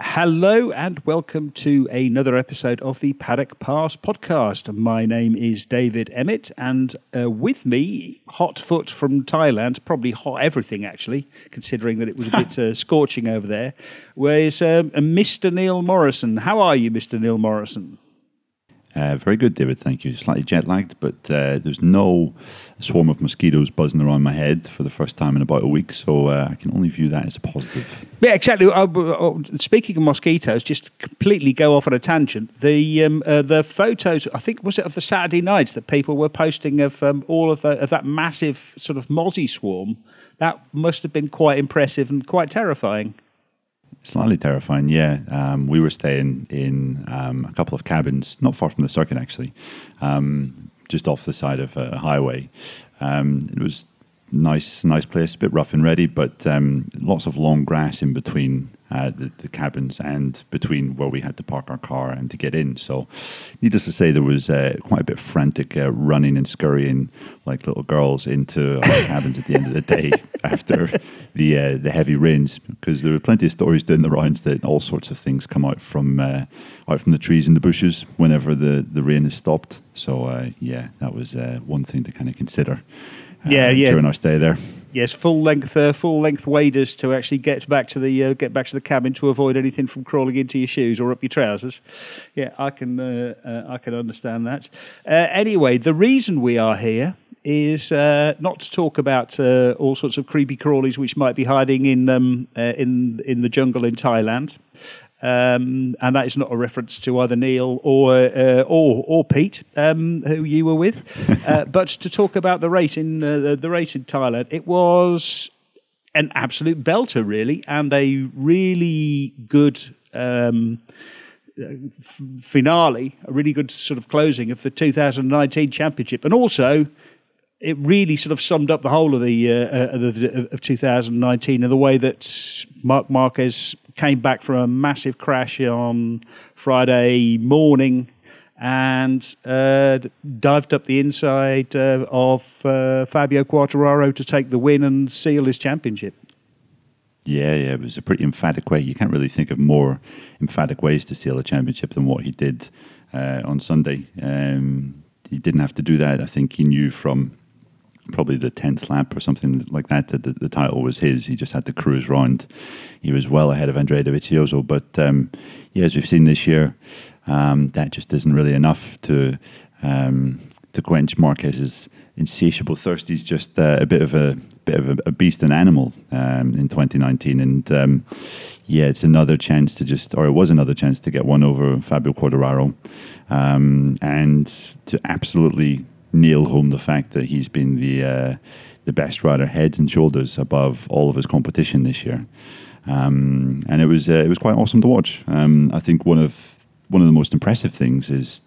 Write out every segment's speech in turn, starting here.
Hello and welcome to another episode of the Paddock Pass podcast. My name is David Emmett, and uh, with me, hot foot from Thailand, probably hot everything actually, considering that it was a bit uh, scorching over there, where is um, Mr. Neil Morrison. How are you, Mr. Neil Morrison? Uh, very good, David. Thank you. Slightly jet lagged, but uh, there's no swarm of mosquitoes buzzing around my head for the first time in about a week, so uh, I can only view that as a positive. Yeah, exactly. Uh, uh, speaking of mosquitoes, just completely go off on a tangent. The um, uh, the photos, I think, was it of the Saturday nights that people were posting of um, all of, the, of that massive sort of mozzie swarm. That must have been quite impressive and quite terrifying. Slightly terrifying, yeah. Um, we were staying in um, a couple of cabins, not far from the circuit actually, um, just off the side of a highway. Um, it was nice, nice place, a bit rough and ready, but um, lots of long grass in between uh, the, the, cabins and between where we had to park our car and to get in. So, needless to say, there was uh, quite a bit of frantic uh, running and scurrying like little girls into our cabins at the end of the day after the uh, the heavy rains, because there were plenty of stories doing the rounds that all sorts of things come out from uh, out from the trees and the bushes whenever the, the rain has stopped. So, uh, yeah, that was one thing to kind of consider. yeah, yeah. During our stay there. Yes, full length, uh, full length waders to actually get back to the uh, get back to the cabin to avoid anything from crawling into your shoes or up your trousers. Yeah, I can uh, uh I can understand that. Uh, anyway, the reason we are here is uh, not to talk about all sorts of creepy crawlies which might be hiding in um, in in the jungle in Thailand. Um, and that is not a reference to either Neil or uh, or, or Pete, um, who you were with, uh, but to talk about the race in uh, the race in Thailand. It was an absolute belter, really, and a really good. Um, finale, a really good sort of closing of the 2019 championship, and also it really sort of summed up the whole of the, uh, uh, the of 2019 in the way that Marc Marquez came back from a massive crash on Friday morning and uh, dived up the inside uh, of uh, Fabio Quartararo to take the win and seal his championship. Yeah, yeah, it was a pretty emphatic way. You can't really think of more emphatic ways to seal a championship than what he did uh, on Sunday. Um, he didn't have to do that. I think he knew from probably the 10th lap or something like that that the, the, title was his. He just had to cruise round. He was well ahead of Andrea Dovizioso. But um, yeah, as we've seen this year, um, that just isn't really enough to um, to quench Marquez's insatiable thirst. He's just uh, a bit of a bit of a, beast, and animal um, in 2019, and um, yeah, it's another chance to just, or it was another chance to get one over Fabio Quartararo, um, and to absolutely nail home the fact that he's been the uh, the best rider heads and shoulders above all of his competition this year. Um, and it was uh, it was quite awesome to watch. Um, I think one of one of the most impressive things is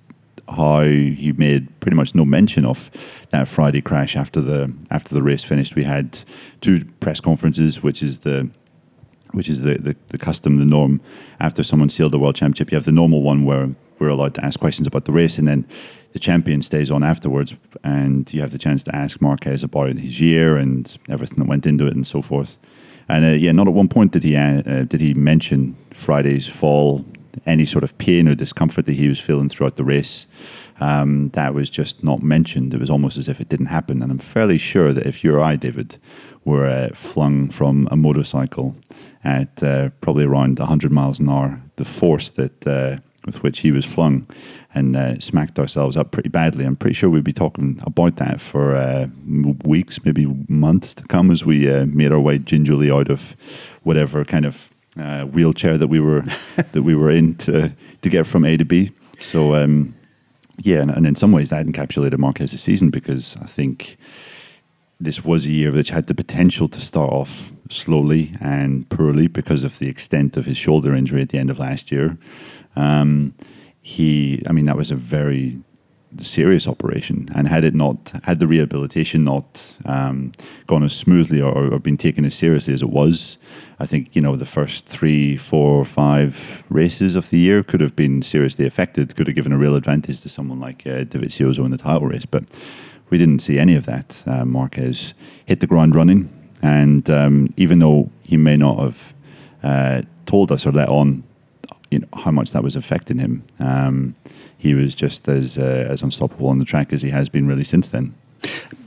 how he made pretty much no mention of that Friday crash after the after the race finished. We had two press conferences, which is the which is the, the, the custom, the norm. After someone sealed the world championship, you have the normal one where we're allowed to ask questions about the race, and then the champion stays on afterwards, and you have the chance to ask Marquez about his year and everything that went into it and so forth. And uh, yeah, not at one point did he uh, uh, did he mention Friday's fall, any sort of pain or discomfort that he was feeling throughout the race. Um, that was just not mentioned. It was almost as if it didn't happen. And I'm fairly sure that if you or I, David, were uh, flung from a motorcycle at uh, probably around 100 miles an hour, the force that uh, with which he was flung and uh, smacked ourselves up pretty badly. I'm pretty sure we'd be talking about that for uh, weeks, maybe months to come as we uh, made our way gingerly out of whatever kind of uh, wheelchair that we were that we were in to, to get from A to B. So um, yeah, and, and, in some ways that encapsulated Marquez's season because I think this was a year which had the potential to start off slowly and poorly because of the extent of his shoulder injury at the end of last year. Um, he, I mean, that was a very serious operation, and had it not had the rehabilitation not um, gone as smoothly or, or, been taken as seriously as it was, I think you know the first three, four, five races of the year could have been seriously affected. Could have given a real advantage to someone like uh, Dovizioso in the title race, but we didn't see any of that. Uh, Marquez hit the ground running, and um, even though he may not have uh, told us or let on you know how much that was affecting him. Um, he was just as uh, as unstoppable on the track as he has been really since then.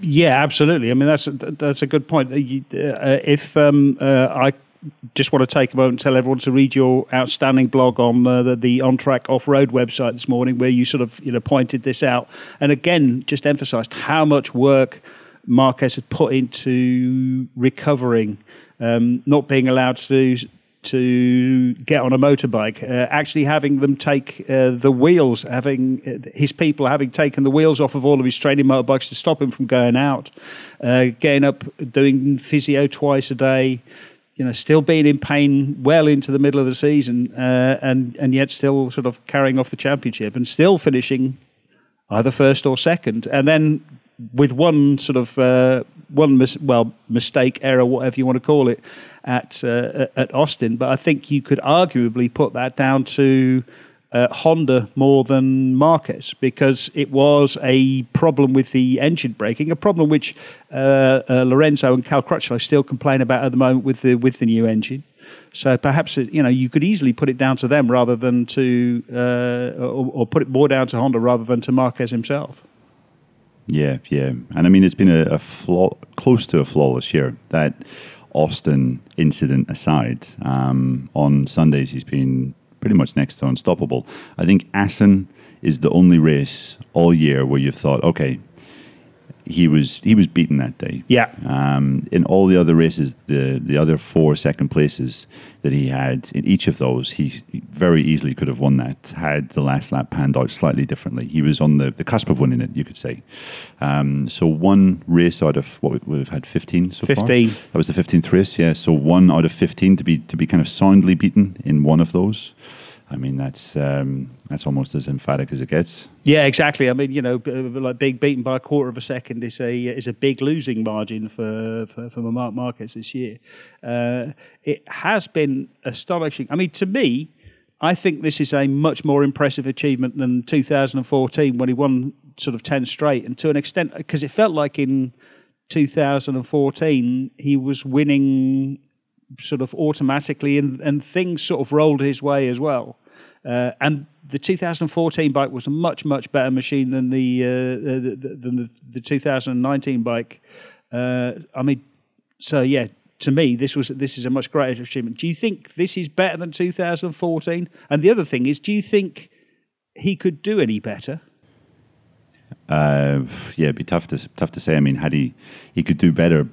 Yeah, absolutely. I mean, that's that's a good point. Uh, if um, uh, I just want to take a moment and tell everyone to read your outstanding blog on uh, the, the on track off road website this morning, where you sort of you know pointed this out, and again just emphasised how much work Marquez had put into recovering, um, not being allowed to to get on a motorbike, uh, actually having them take uh, the wheels, having uh, his people having taken the wheels off of all of his training motorbikes to stop him from going out, uh, getting up, doing physio twice a day, you know, still being in pain well into the middle of the season, uh, and and yet still sort of carrying off the championship and still finishing either first or second, and then with one sort of uh, one mis- well mistake error whatever you want to call it at uh, at Austin. But I think you could arguably put that down to uh, Honda more than Marquez because it was a problem with the engine braking, a problem which uh, uh, Lorenzo and Cal Crutchlow still complain about at the moment with the with the new engine. So perhaps you know you could easily put it down to them rather than to, uh, or, or, put it more down to Honda rather than to Marquez himself. Yeah, yeah, and I mean it's been a, a flaw, close to a flawless year. That Austin incident aside, um, on Sundays he's been pretty much next to unstoppable. I think Assen is the only race all year where you've thought, okay, he was he was beaten that day. Yeah. Um, in all the other races, the the other four second places that he had in each of those, he very easily could have won that had the last lap panned out slightly differently. He was on the, the cusp of winning it, you could say. Um, so one race out of what we've had fifteen so 15. far. That was the fifteenth race, yeah. So one out of fifteen to be to be kind of soundly beaten in one of those. I mean, that's um, that's almost as emphatic as it gets. Yeah, exactly. I mean, you know, like being beaten by a quarter of a second is a is a big losing margin for for, for Marc Marquez this year. Uh, it has been astonishing. I mean, to me, I think this is a much more impressive achievement than 2014 when he won sort of 10 straight, and to an extent, because it felt like in 2014 he was winning sort of automatically, and, and things sort of rolled his way as well. Uh, and the 2014 bike was a much much better machine than the, uh, the than the, the 2019 bike. Uh, I mean, so yeah, to me this was this is a much greater achievement. Do you think this is better than 2014? And the other thing is, do you think he could do any better? Uh, yeah, it'd be tough to tough to say. I mean, had he he could do better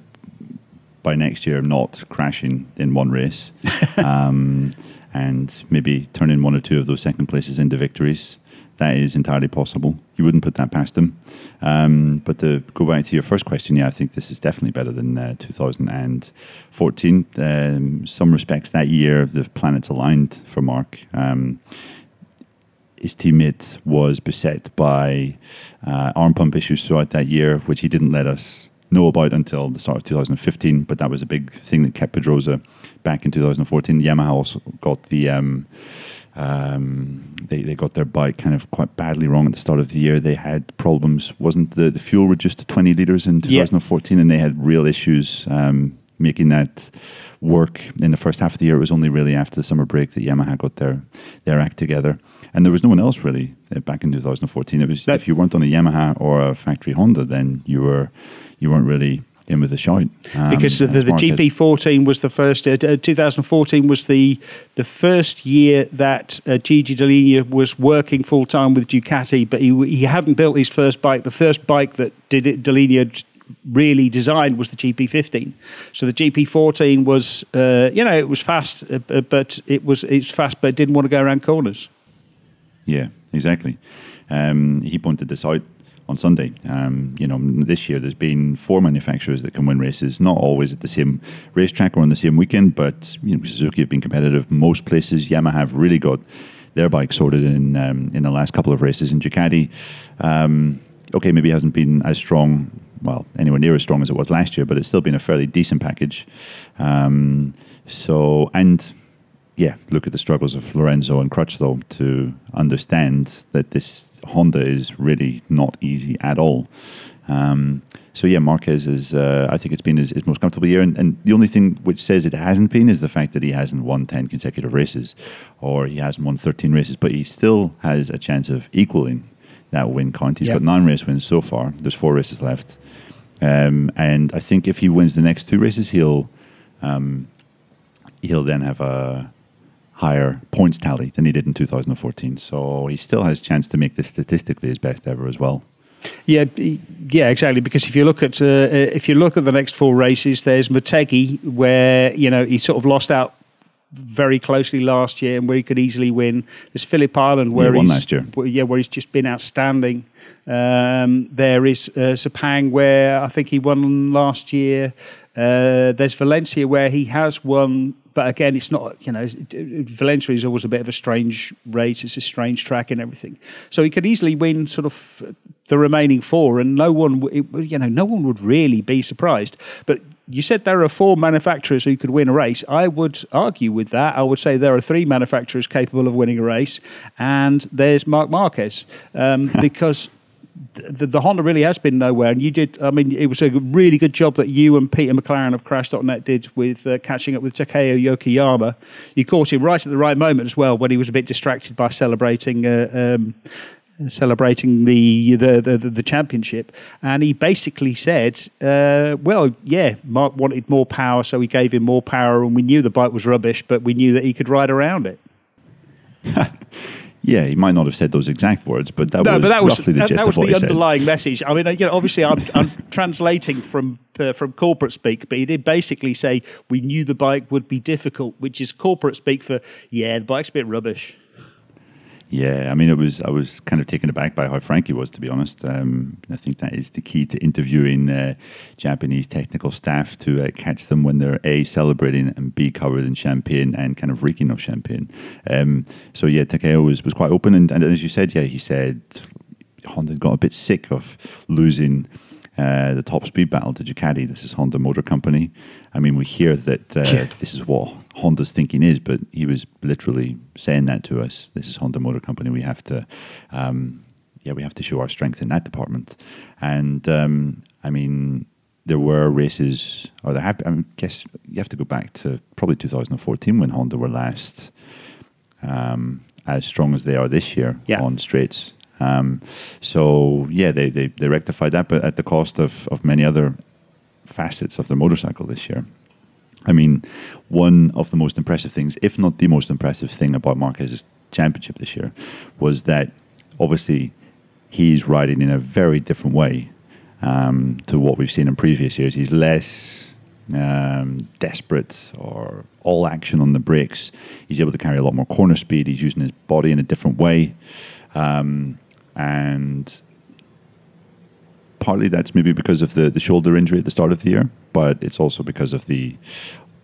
by next year, not crashing in one race. um, and maybe turn in one or two of those second places into victories. That is entirely possible. You wouldn't put that past them. Um, but to go back to your first question, yeah, I think this is definitely better than uh, 2014. Um, some respects that year, the planets aligned for Marc. Um, his teammate was beset by uh, arm pump issues throughout that year, which he didn't let us know about until the start of 2015. But that was a big thing that kept Pedrosa back in 2014. Yamaha also got the um, um, they they got their bike kind of quite badly wrong at the start of the year. They had problems. wasn't the the fuel reduced to 20 liters in 2014, and they had real issues. Um, making that work in the first half of the year. It was only really after the summer break that Yamaha got their their act together, and there was no one else really uh, back in 2014. It was that, if you weren't on a Yamaha or a factory Honda, then you were you weren't really in with a shot. Um, because the, the, the GP14 was the first. Uh, 2014 was the the first year that uh, Gigi Dall'Igna was working full time with Ducati, but he he hadn't built his first bike. The first bike that did it, really designed was the GP15. So the GP14 was, uh, you know, it was fast, uh, but it was it's fast, but it didn't want to go around corners. Yeah, exactly. Um, he pointed this out on Sunday. Um, you know, this year there's been four manufacturers that can win races, not always at the same racetrack or on the same weekend, but you know, Suzuki have been competitive most places. Yamaha have really got their bike sorted in um, in the last couple of races. In Ducati, um, okay, maybe hasn't been as strong, well, anywhere near as strong as it was last year, but it's still been a fairly decent package. Um, so, and yeah, look at the struggles of Lorenzo and Crutchlow to understand that this Honda is really not easy at all. Um, so yeah, Marquez is. Uh, I think it's been his, his most comfortable year, and, and, the only thing which says it hasn't been is the fact that he hasn't won ten consecutive races, or he hasn't won thirteen races. But he still has a chance of equaling that win count. He's yep. got nine race wins so far. There's four races left, um, and I think if he wins the next two races, he'll um, he'll then have a higher points tally than he did in 2014. So he still has a chance to make this statistically his best ever as well. Yeah, yeah, exactly. Because if you look at uh, if you look at the next four races, there's Motegi, where you know he sort of lost out very closely last year and where he could easily win. There's Phillip Island where yeah, he's last year. yeah where he's just been outstanding. Um, there is uh, Sepang where I think he won last year. Uh, there's Valencia where he has won, but again, it's not, you know, Valencia is always a bit of a strange race. It's a strange track and everything. So he could easily win sort of the remaining four, and no one, you know, no one would really be surprised. But you said there are four manufacturers who could win a race. I would argue with that. I would say there are three manufacturers capable of winning a race, and there's Marc Marquez um, because the, the, Honda really has been nowhere. And you did, I mean, it was a really good job that you and Peter McLaren of Crash.net did with uh, catching up with Takeo Yokoyama. You caught him right at the right moment as well when he was a bit distracted by celebrating. Uh, um, celebrating the, the the, the championship, and he basically said, uh, "Well, yeah, Marc wanted more power, so we gave him more power, and we knew the bike was rubbish, but we knew that he could ride around it." Yeah, he might not have said those exact words, but that no, was but that was, roughly the that, gist that was of what the underlying message. I mean, you know, obviously, I'm, I'm translating from uh, from corporate speak, but he did basically say we knew the bike would be difficult, which is corporate speak for yeah, the bike's a bit rubbish. Yeah, I mean, it was I was kind of taken aback by how frank he was, to be honest. Um, I think that is the key to interviewing uh, Japanese technical staff to uh, catch them when they're a celebrating and b covered in champagne and kind of reeking of champagne. Um, so yeah, Takeo was was quite open, and, and as you said, yeah, he said Honda got a bit sick of losing. Uh, the top speed battle to Ducati. This is Honda Motor Company. I mean, we hear that uh, yeah. this is what Honda's thinking is, but he was literally saying that to us. This is Honda Motor Company. We have to, um, yeah, we have to show our strength in that department. And um, I mean, there were races, or there have. I guess you have to go back to probably 2014 when Honda were last um, as strong as they are this year yeah. on straights. Um, so yeah, they, they they rectified that, but at the cost of of many other facets of the motorcycle this year. I mean, one of the most impressive things, if not the most impressive thing about Marquez's championship this year, was that obviously he's riding in a very different way um, to what we've seen in previous years. He's less um, desperate or all action on the brakes. He's able to carry a lot more corner speed. He's using his body in a different way. Um, and partly that's maybe because of the, the shoulder injury at the start of the year, but it's also because of the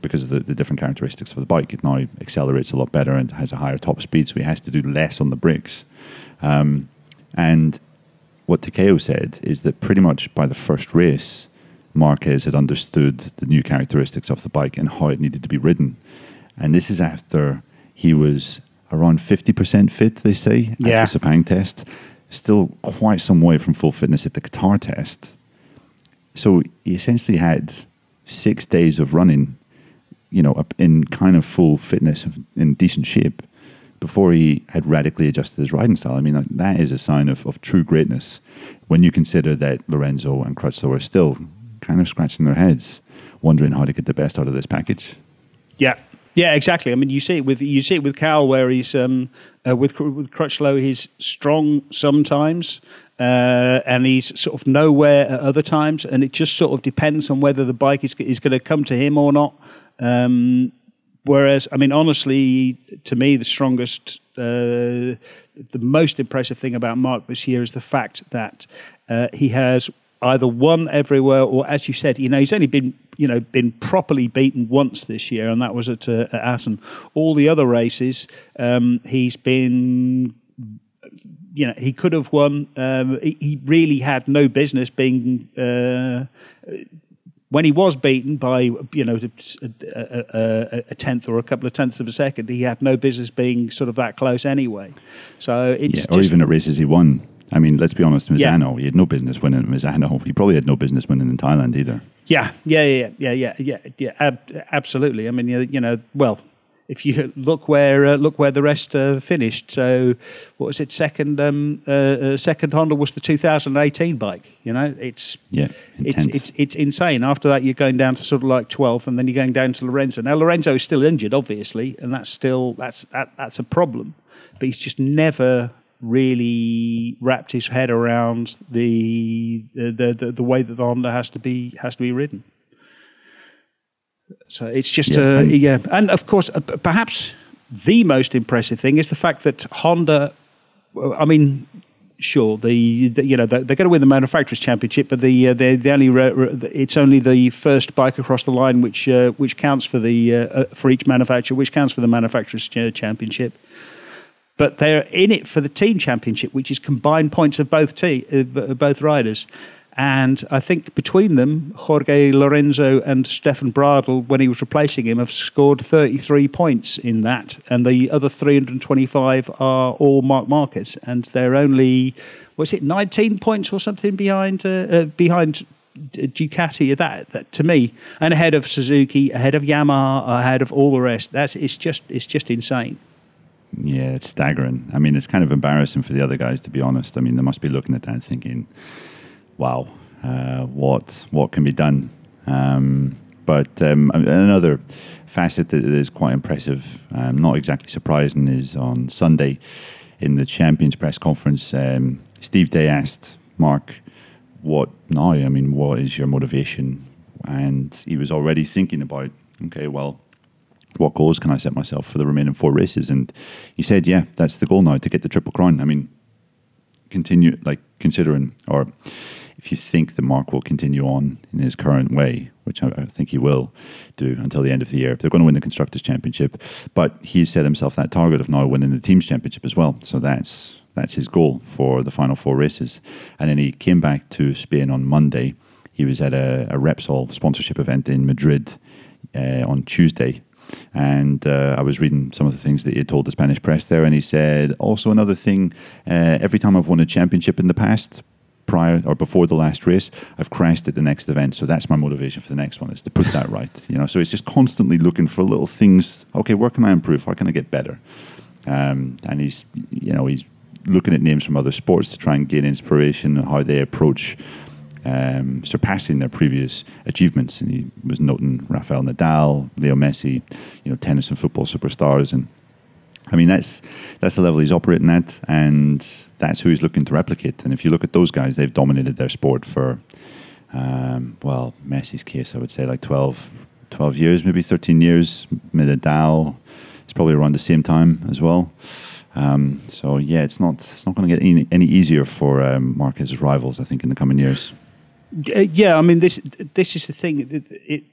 because of the, the different characteristics of the bike. It now accelerates a lot better and has a higher top speed, so he has to do less on the brakes. Um, and what Takeo said is that pretty much by the first race, Marquez had understood the new characteristics of the bike and how it needed to be ridden. And this is after he was around 50% fit, they say, at yeah. the Sepang test still quite some way from full fitness at the Qatar test. So he essentially had six days of running, you know, in kind of full fitness, in decent shape, before he had radically adjusted his riding style. I mean, that is a sign of, of true greatness when you consider that Lorenzo and Crutchlow are still kind of scratching their heads, wondering how to get the best out of this package. Yeah, yeah, exactly. I mean, you see it with you see it with Cal, where he's um, uh, with with Crutchlow, he's strong sometimes, uh, and he's sort of nowhere at other times, and it just sort of depends on whether the bike is is going to come to him or not. Um, whereas, I mean, honestly, to me, the strongest, uh, the most impressive thing about Marc this year is the fact that uh, he has either won everywhere or, as you said, you know, he's only been you know been properly beaten once this year, and that was at, uh, at Assen. All the other races, um, he's been. You know, he could have won. Um, he, he, really had no business being. Uh, when he was beaten by you know a, a, a, tenth or a couple of tenths of a second, he had no business being sort of that close anyway. So it's yeah, or even at races he won, I mean, let's be honest, Misano, yeah. he had no business winning at Misano. He probably had no business winning in Thailand either. Yeah, yeah, yeah, yeah, yeah, yeah, yeah, ab- absolutely. I mean, you, you know, well, if you look where uh, look where the rest uh, finished. So, what was it? Second, um, uh, uh second Honda was the 2018 bike. You know, it's yeah, it's, it's it's insane. After that, you're going down to sort of like 12th, and then you're going down to Lorenzo. Now, Lorenzo is still injured, obviously, and that's still that's that, that's a problem. But he's just never really wrapped his head around the the, the, the way that the Honda has to be has to be ridden. So it's just yeah, uh, yeah, and of course, uh, perhaps the most impressive thing is the fact that Honda. I mean, sure, the, the you know they're, they're, going to win the manufacturers championship, but the uh, the only it's only the first bike across the line which uh, which counts for the uh, uh for each manufacturer, which counts for the manufacturers championship. But they're in it for the team championship, which is combined points of both te- uh, both riders. And I think between them, Jorge Lorenzo and Stefan Bradl, when he was replacing him, have scored 33 points in that. And the other 325 are all Marc Marquez. And they're only, was it 19 points or something behind, uh, uh, behind Ducati? That, that to me, and ahead of Suzuki, ahead of Yamaha, ahead of all the rest. That's, it's, just, it's just insane. Yeah, it's staggering. I mean, it's kind of embarrassing for the other guys, to be honest. I mean, they must be looking at that thinking, wow, uh, what what can be done. Um, but um, another facet that is quite impressive, um, not exactly surprising, is on Sunday in the Champions press conference. Um, Steve Day asked Marc, "What now? I mean, what is your motivation?" And he was already thinking about, okay, well, what goals can I set myself for the remaining four races? And he said, yeah, that's the goal now to get the triple crown. I mean, continue like considering or if you think that Marc will continue on in his current way, which I, I, think he will do until the end of the year, they're going to win the Constructors' Championship. But he's set himself that target of now winning the Teams' Championship as well. So that's that's his goal for the final four races. And then he came back to Spain on Monday. He was at a, a Repsol sponsorship event in Madrid uh, on Tuesday. And uh, I was reading some of the things that he had told the Spanish press there, and he said also another thing. Uh, every time I've won a championship in the past, prior or before the last race, I've crashed at the next event. So that's my motivation for the next one is to put that right. You know, so it's just constantly looking for little things. Okay, where can I improve? How can I get better? Um, and he's, you know, he's looking at names from other sports to try and gain inspiration on how they approach um, surpassing their previous achievements. And he was noting Rafael Nadal, Leo Messi, you know, tennis and football superstars, and I mean that's that's the level he's operating at, and that's who he's looking to replicate. And if you look at those guys, they've dominated their sport for, um, well, Messi's case, I would say like 12, 12 years, maybe 13 years. Nadal is probably around the same time as well. Um, so yeah, it's not it's not going to get any, any easier for um, Marquez's rivals, I think, in the coming years. Uh, yeah, I mean this this is the thing. It, it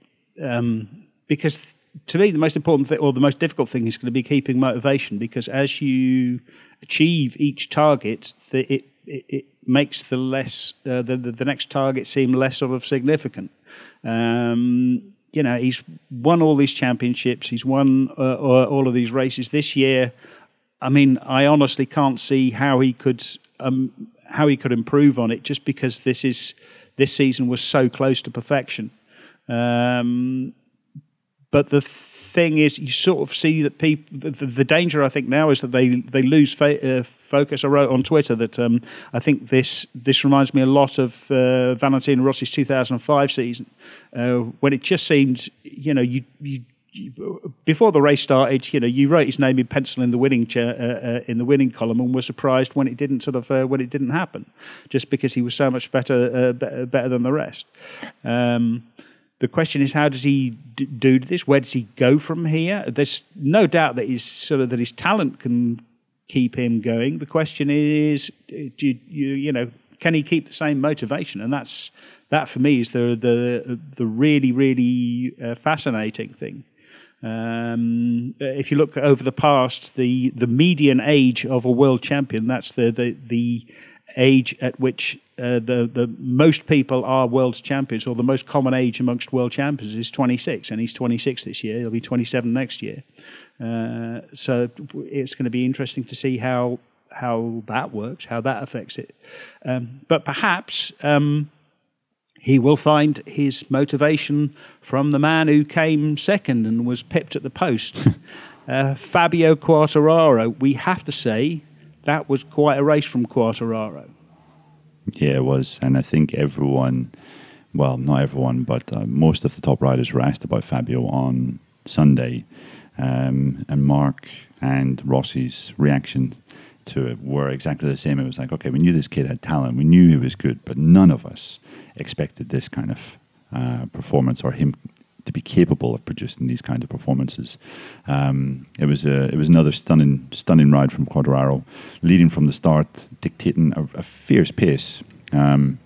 um, because to me the most important thing or the most difficult thing is going to be keeping motivation because as you achieve each target, the, it, it, it makes the less uh, the, the, the next target seem less sort of significant. Um, you know, he's won all these championships. He's won uh, all of these races this year. I mean, I honestly can't see how he could um, how he could improve on it, just because this is this season was so close to perfection. Um, but the thing is, you sort of see that people. The, the danger, I think, now is that they they lose fa- uh, focus. I wrote on Twitter that um, I think this this reminds me a lot of uh, Valentino Rossi's 2005 season, uh, when it just seemed, you know, you you before the race started, you know, you wrote his name in pencil in the winning chair, uh, uh, in the winning column, and were surprised when it didn't sort of uh, when it didn't happen, just because he was so much better uh, better, better than the rest. Um, the question is, how does he d- do this? Where does he go from here? There's no doubt that his sort of that his talent can keep him going. The question is, do you, you know, can he keep the same motivation? And that's that for me is the the the really really uh, fascinating thing. Um, if you look over the past, the the median age of a world champion, that's the the the age at which uh, the the most people are world champions, or the most common age amongst world champions is 26, and he's 26 this year. He'll be 27 next year. Uh, so it's going to be interesting to see how how that works, how that affects it. Um, but perhaps um, he will find his motivation from the man who came second and was pipped at the post, uh, Fabio Quartararo. We have to say that was quite a race from Quartararo. Yeah, it was, and I think everyone, well, not everyone, but uh, most of the top riders were asked about Fabio on Sunday, um, and Marc and Rossi's reaction to it were exactly the same. It was like, okay, we knew this kid had talent, we knew he was good, but none of us expected this kind of uh, performance or him to be capable of producing these kinds of performances. Um, it was a, it was another stunning stunning ride from Quartararo, leading from the start, dictating a, a fierce pace. Um,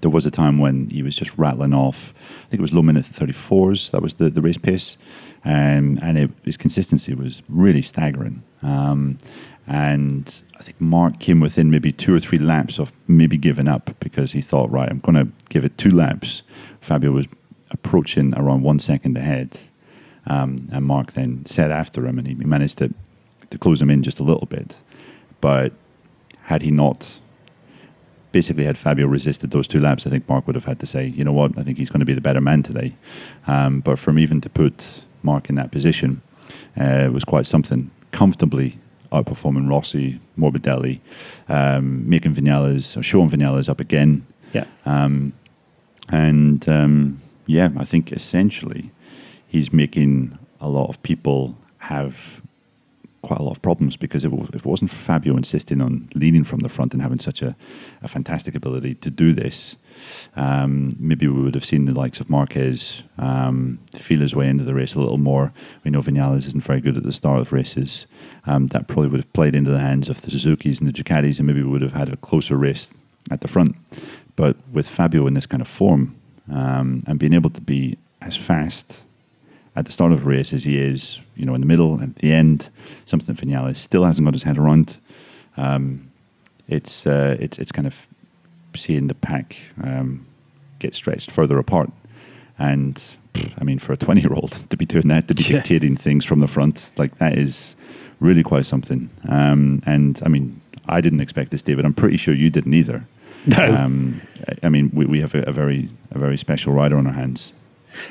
there was a time when he was just rattling off. I think it was low minute 34s. That was the, the race pace, um, and it, his consistency was really staggering. Um, and I think Marc came within maybe two or three laps of maybe giving up because he thought, right, I'm going to give it two laps. Fabio was approaching around one second ahead. Um, and Marc then set after him, and he managed to, to close him in just a little bit. But had he not basically had Fabio resisted those two laps, I think Marc would have had to say, you know what, I think he's going to be the better man today. Um, but from even to put Marc in that position uh, was quite something. Comfortably outperforming Rossi, Morbidelli, um, making Vinales, or showing Vinales up again. Yeah. Um, and um, yeah, I think essentially he's making a lot of people have quite a lot of problems because if it wasn't for Fabio insisting on leading from the front and having such a, a fantastic ability to do this, um, maybe we would have seen the likes of Marquez um, feel his way into the race a little more. We know Vinales isn't very good at the start of races. Um, that probably would have played into the hands of the Suzuki's and the Ducatis, and maybe we would have had a closer race at the front. But with Fabio in this kind of form um, and being able to be as fast at the start of a race as he is, you know, in the middle and at the end, something that Vinales still hasn't got his head around. Um, it's uh, it's it's kind of seeing the pack um, get stretched further apart, and I mean, for a twenty-year-old to be doing that, to be yeah. dictating things from the front, like that is really quite something. Um, and I mean, I didn't expect this, David. I'm pretty sure you didn't either. No. Um, I mean, we, we have a, a, very a very special rider on our hands.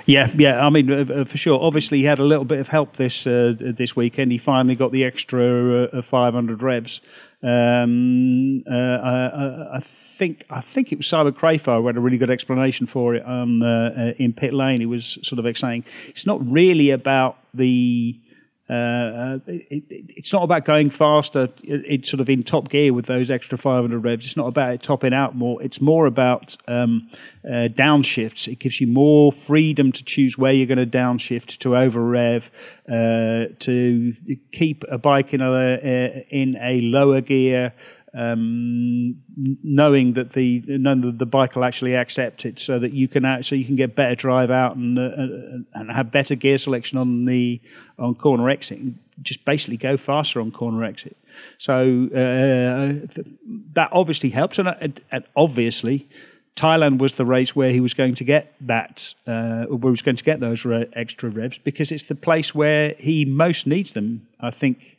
Yeah, yeah. I mean, uh, uh, for sure. Obviously, he had a little bit of help this uh, this weekend. He finally got the extra uh, 500 revs. Um, uh, I, I, think I think it was Simon Crafar who had a really good explanation for it um, in pit lane. He was sort of saying it's not really about the uh, uh, it, it, it's not about going faster. It's sort of in top gear with those extra 500 revs. It's not about it topping out more. It's more about um, uh, downshifts. It gives you more freedom to choose where you're going to downshift to over rev, uh, to keep a bike in a uh, in a lower gear um, knowing that the knowing that the bike will actually accept it, so that you can so you can get better drive out and uh, and have better gear selection on the on corner exit. Just basically go faster on corner exit. So uh, that obviously helps, and, and, obviously. Thailand was the race where he was going to get that, uh, where he was going to get those re- extra revs because it's the place where he most needs them. I think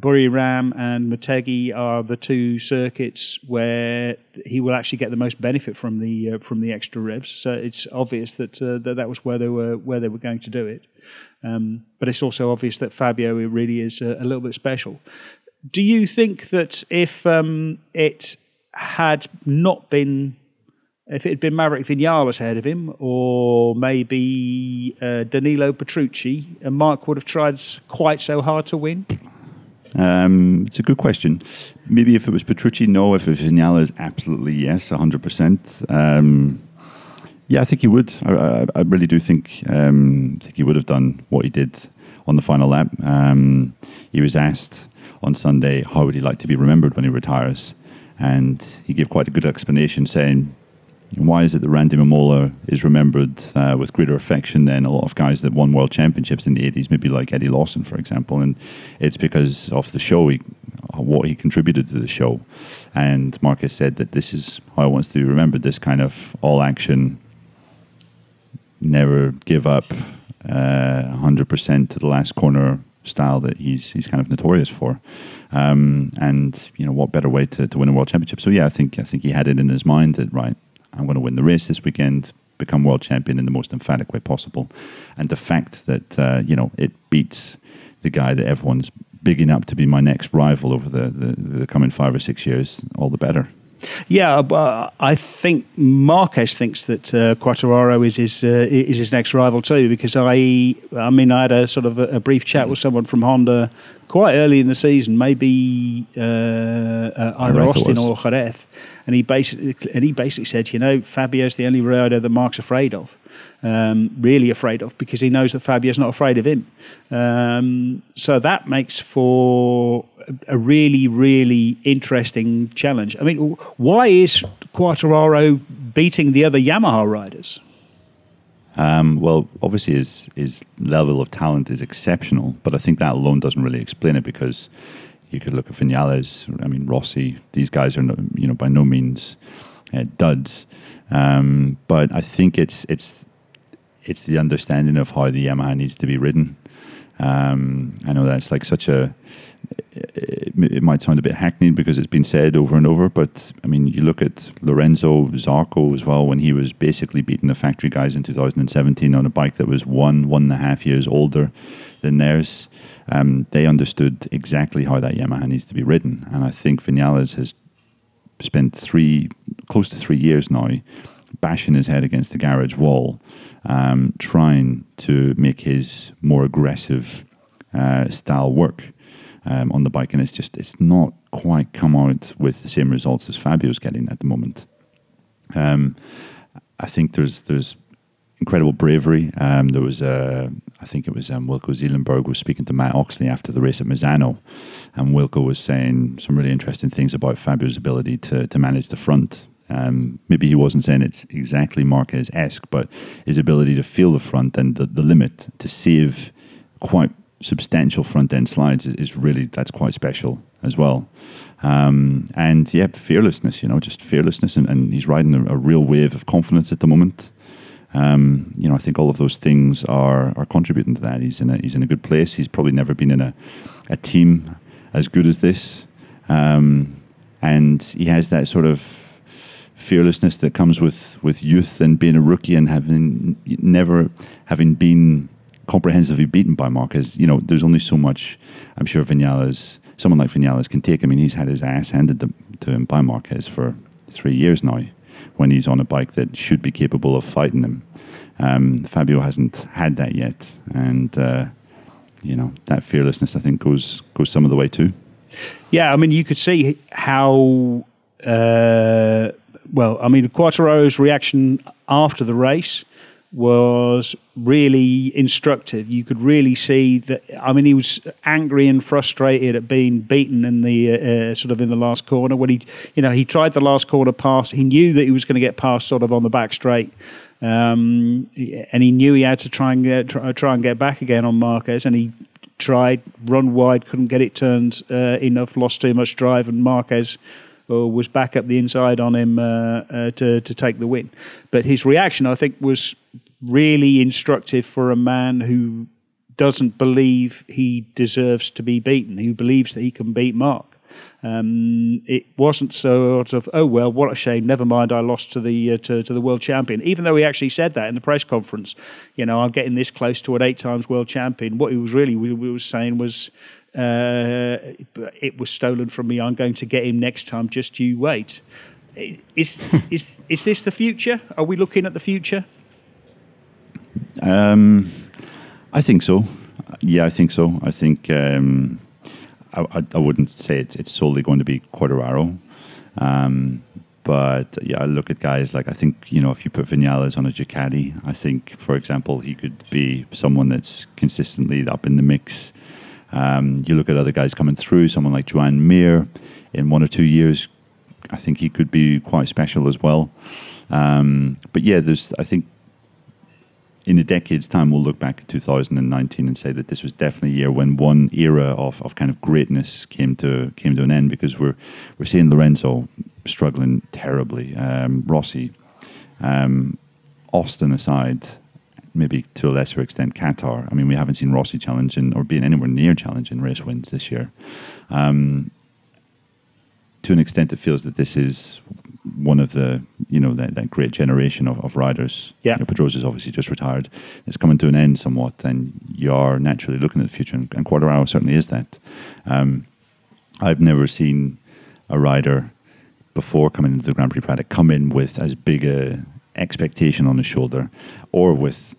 Buriram and Motegi are the two circuits where he will actually get the most benefit from the uh, from the extra revs. So it's obvious that, uh, that that was where they were where they were going to do it. Um, but it's also obvious that Fabio really is a, a, little bit special. Do you think that if um, it had not been if it had been Maverick Vinales ahead of him, or maybe uh, Danilo Petrucci, and Marc would have tried quite so hard to win? Um, it's a good question. Maybe if it was Petrucci, no. If it was Vinales, absolutely yes, 100%. Um, yeah, I think he would. I, I, I really do think, um, think he would have done what he did on the final lap. Um, he was asked on Sunday how would he like to be remembered when he retires, and he gave quite a good explanation, saying why is it that Randy Mamola is remembered uh, with greater affection than a lot of guys that won world championships in the 80s, maybe like Eddie Lawson, for example? And it's because of the show, he, what he contributed to the show. And Marquez said that this is how I wants to be remembered this kind of all action, never give up, uh, 100% to the last corner style that he's he's kind of notorious for. Um, and you know what better way to, to win a world championship? So yeah, I think I think he had it in his mind that right, I'm going to win the race this weekend, become world champion in the most emphatic way possible. And the fact that uh, you know it beats the guy that everyone's bigging up to be my next rival over the, the, the coming five or six years, all the better. Yeah, uh, I think Marquez thinks that uh, Quartararo is his uh, is his next rival too. Because I, I mean, I had a sort of a, a brief chat with someone from Honda quite early in the season, maybe uh, uh, either Austin or Jerez, and he basically and he basically said, you know, Fabio's the only rider that Marc's afraid of um, really afraid of because he knows that Fabio's not afraid of him. Um, so that makes for a really, really interesting challenge. I mean, why is Quartararo beating the other Yamaha riders? Um, well, obviously his his level of talent is exceptional, but I think that alone doesn't really explain it because you could look at Vinales, I mean Rossi. These guys are no, you know by no means uh, duds, um, but I think it's it's it's the understanding of how the Yamaha needs to be ridden. Um, I know that's like such a. It, might sound a bit hackneyed because it's been said over and over, but I mean, you look at Lorenzo Zarco as well when he was basically beating the factory guys in 2017 on a bike that was one, one and a half years older than theirs. Um, they understood exactly how that Yamaha needs to be ridden, and I think Vinales has spent three, close to three years now, bashing his head against the garage wall um, trying to make his more aggressive uh, style work um, on the bike, and it's just it's not quite come out with the same results as Fabio's getting at the moment. Um, I think there's there's incredible bravery. Um, there was, uh, I think it was um, Wilco Zeelenberg was speaking to Matt Oxley after the race at Misano, and Wilco was saying some really interesting things about Fabio's ability to to manage the front um, maybe he wasn't saying it's exactly Marquez esque, but his ability to feel the front and the, the limit to save quite substantial front end slides is, is really that's quite special as well. Um, and yeah, fearlessness, you know, just fearlessness, and, and he's riding a, a, real wave of confidence at the moment. Um, you know, I think all of those things are are contributing to that. He's in a he's in a good place. He's probably never been in a a team as good as this, um, and he has that sort of fearlessness that comes with, with youth and being a rookie and having never having been comprehensively beaten by Marquez. You know, there's only so much I'm sure Vinales, someone like Vinales can take. I mean, he's had his ass handed to, to him by Marquez for three years now when he's on a bike that should be capable of fighting him. Um, Fabio hasn't had that yet. And, uh, you know, that fearlessness, I think, goes, goes some of the way too. Yeah, I mean, you could see how uh, well, I mean, Quartararo's reaction after the race was really instructive. You could really see that. I mean, he was angry and frustrated at being beaten in the uh, uh, sort of in the last corner. When he, you know, he tried the last corner pass. He knew that he was going to get past sort of on the back straight, um, and he knew he had to try and get, try, try and get back again on Marquez. And he tried, run wide, couldn't get it turned uh, enough, lost too much drive, and Marquez was back up the inside on him uh, uh, to to take the win. But his reaction, I think, was really instructive for a man who doesn't believe he deserves to be beaten. who believes that he can beat Marc. Um, it wasn't sort of oh well, what a shame. Never mind, I lost to the uh, to, to the world champion. Even though he actually said that in the press conference, you know, I'm getting this close to an eight times world champion. What he was really we, we was saying was uh, it was stolen from me. I'm going to get him next time. Just you wait. Is is is this the future? Are we looking at the future? Um, I think so. Yeah, I think so. I think um, I, I, I, wouldn't say it's, it's solely going to be Quartararo. Um, but yeah, I look at guys like I think you know if you put Vinales on a Ducati, I think for example he could be someone that's consistently up in the mix um, you look at other guys coming through, someone like Joan Mir, in one or two years, I think he could be quite special as well. Um, but yeah, there's I think in a decade's time we'll look back at 2019 and say that this was definitely a year when one era of, of kind of greatness came to came to an end because we're we're seeing Lorenzo struggling terribly, um, Rossi, um, Austin aside, maybe to a lesser extent Qatar. I mean, we haven't seen Rossi challenging or being anywhere near challenging race wins this year. Um, to an extent, it feels that this is one of the you know that, that great generation of, of riders. Yeah, you know, Pedrosa's obviously just retired. It's coming to an end somewhat, and you are naturally looking at the future. And, and Quartararo certainly is that. Um, I've never seen a rider before coming into the Grand Prix Paddock come in with as big a expectation on his shoulder, or with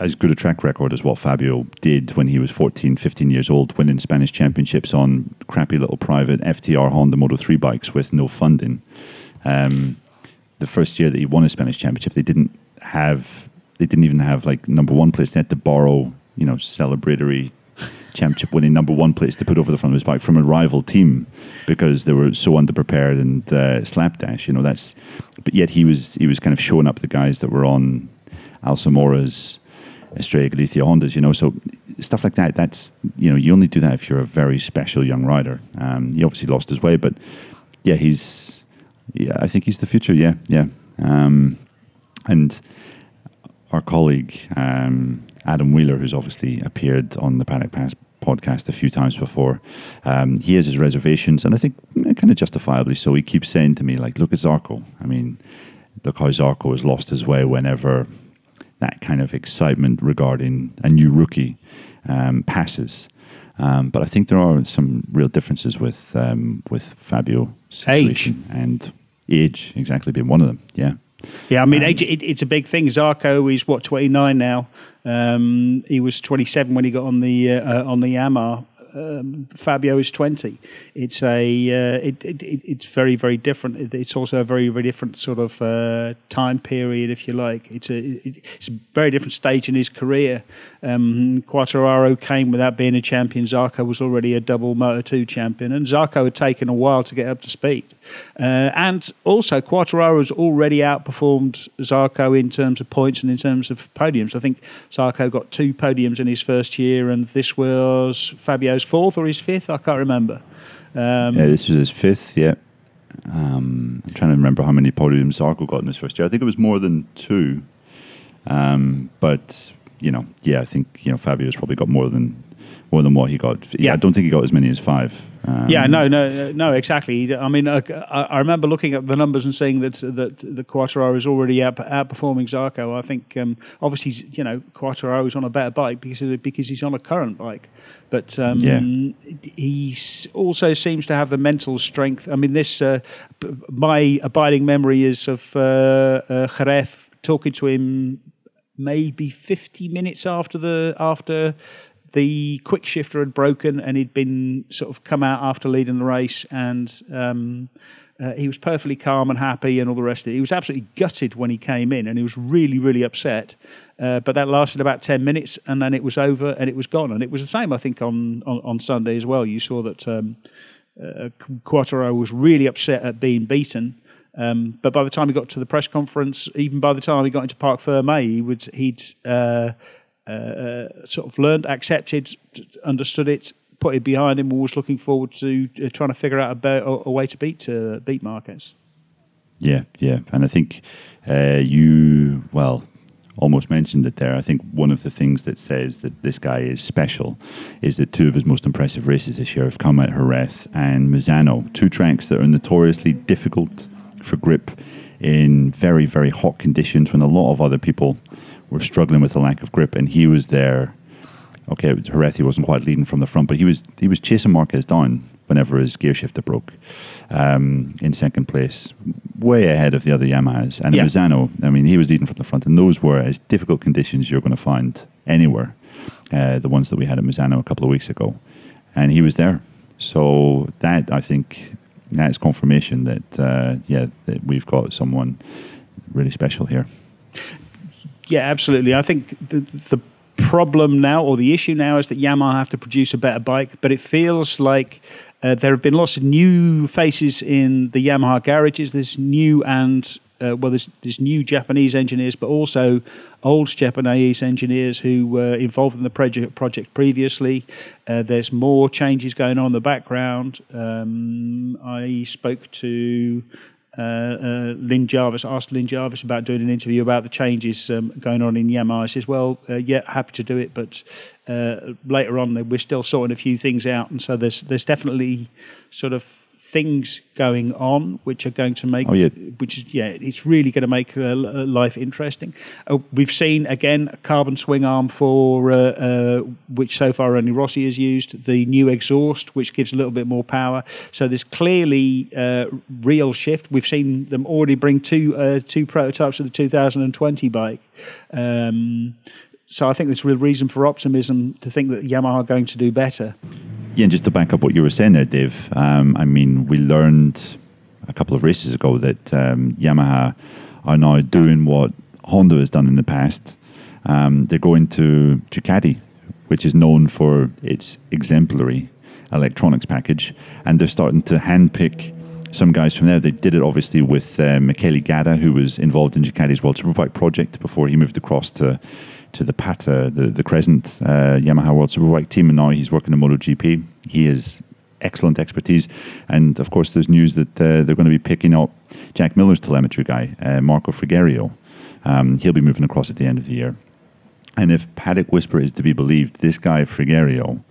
as good a track record as what Fabio did when he was 14, 15 years old, winning Spanish championships on crappy little private FTR Honda Moto 3 bikes with no funding. Um, the first year that he won a Spanish championship, they didn't have, they didn't even have like number one place. They had to borrow, you know, celebratory championship winning number one place to put over the front of his bike from a rival team because they were so underprepared and uh, slapdash. You know, that's, but yet he was, he was kind of showing up the guys that were on Alzamora's Estrella Galicia Hondas, you know. So stuff like that, that's, you know, you only do that if you're a very special young rider. Um, he obviously lost his way, but yeah, he's, yeah, I think he's the future. Yeah, yeah. Um, and our colleague, um, Adam Wheeler, who's obviously appeared on the Paddock Pass podcast a few times before. Um, he has his reservations, and I think eh, kind of justifiably so. He keeps saying to me, like, look at Zarco. I mean, look how Zarco has lost his way whenever that kind of excitement regarding a new rookie um, passes. Um, but I think there are some real differences with um, with Fabio situation age. and age exactly being one of them. Yeah. Yeah, I mean, um, age, it, it's a big thing. Zarco is what twenty nine now. Um, he was twenty seven when he got on the uh, uh, on the Yamaha um, Fabio is 20. It's a uh, it, it, it's very very different. It's also a very very different sort of uh, time period, if you like. It's a it's a very different stage in his career. Um, Quartararo came without being a champion. Zarco was already a double Moto 2 champion, and Zarco had taken a while to get up to speed. Uh, and also, Quartararo's already outperformed Zarco in terms of points and in terms of podiums. I think Zarco got two podiums in his first year, and this was Fabio's fourth or his fifth. I can't remember. Um, yeah, this was his fifth. Yeah. Um, I'm trying to remember how many podiums Zarco got in his first year. I think it was more than two. Um, but you know, yeah, I think you know Fabio's probably got more than more than what he got. Yeah, I don't think he got as many as five. Um, yeah, no, no, no, exactly. I mean, uh, I remember looking at the numbers and seeing that that the Quartararo is already out, outperforming Zarco. I think um, obviously, you know, Quartararo is on a better bike because because he's on a current bike, but um, yeah. he also seems to have the mental strength. I mean, this uh, my abiding memory is of uh, uh, Jerez talking to him maybe 50 minutes after the after the quick shifter had broken and he'd been sort of come out after leading the race and um, uh, he was perfectly calm and happy and all the rest of it. He was absolutely gutted when he came in and he was really, really upset. Uh, but that lasted about 10 minutes and then it was over and it was gone. And it was the same, I think, on, on, on Sunday as well. You saw that um, uh, Quartararo was really upset at being beaten. Um, but by the time he got to the press conference, even by the time he got into Parc Fermé, he would, he'd uh, uh, uh, sort of learned, accepted, understood it, put it behind him, was looking forward to uh, trying to figure out a, a, way to beat uh, beat Marquez. Yeah, yeah, and I think you well almost mentioned it there. I think one of the things that says that this guy is special is that two of his most impressive races this year have come at Jerez and Misano, two tracks that are notoriously difficult for grip in very, very hot conditions when a lot of other people were struggling with a lack of grip, and he was there. Okay, Jerez wasn't quite leading from the front, but he was he was chasing Marquez down whenever his gear shifter broke um, in second place, way ahead of the other Yamahas. And yeah. Misano, I mean, he was leading from the front, and those were as difficult conditions you're going to find anywhere. Uh, the ones that we had at Misano a couple of weeks ago, and he was there. So that I think that's confirmation that uh, yeah that we've got someone really special here. Yeah, absolutely. I think the, the problem now or the issue now is that Yamaha have to produce a better bike, but it feels like uh, there have been lots of new faces in the Yamaha garages. There's new and uh, well, there's, there's new Japanese engineers, but also old Japanese engineers who were involved in the project, project previously. Uh, there's more changes going on in the background. Um, I spoke to uh, uh, Lin Jarvis asked Lin Jarvis about doing an interview about the changes um, going on in Yamaha. He says, "Well, uh, yeah, happy to do it, but uh, later on we're still sorting a few things out, and so there's there's definitely sort of things going on which are going to make oh, yeah. which is yeah it's really going to make uh, life interesting. Uh, we've seen again a carbon swing arm for uh, uh, which so far only Rossi has used the new exhaust which gives a little bit more power. So there's clearly uh, real shift. We've seen them already bring two uh, two prototypes of the 2020 bike. Um, so I think there's real reason for optimism to think that Yamaha are going to do better. Yeah, and just to back up what you were saying there, Dave, um, I mean, we learned a couple of races ago that um, Yamaha are now doing what Honda has done in the past. Um, they're going to Ducati, which is known for its exemplary electronics package, and they're starting to handpick some guys from there. They did it obviously with uh, Michele Gadda, who was involved in Ducati's World Superbike project before he moved across to to the Pata, the, the Crescent uh, Yamaha World Superbike team, and now he's working in MotoGP. He has excellent expertise, and of course, there's news that uh, they're going to be picking up Jack Miller's telemetry guy, uh, Marco Frigerio. Um, he'll be moving across at the end of the year. And if Paddock Whisper is to be believed, this guy Frigerio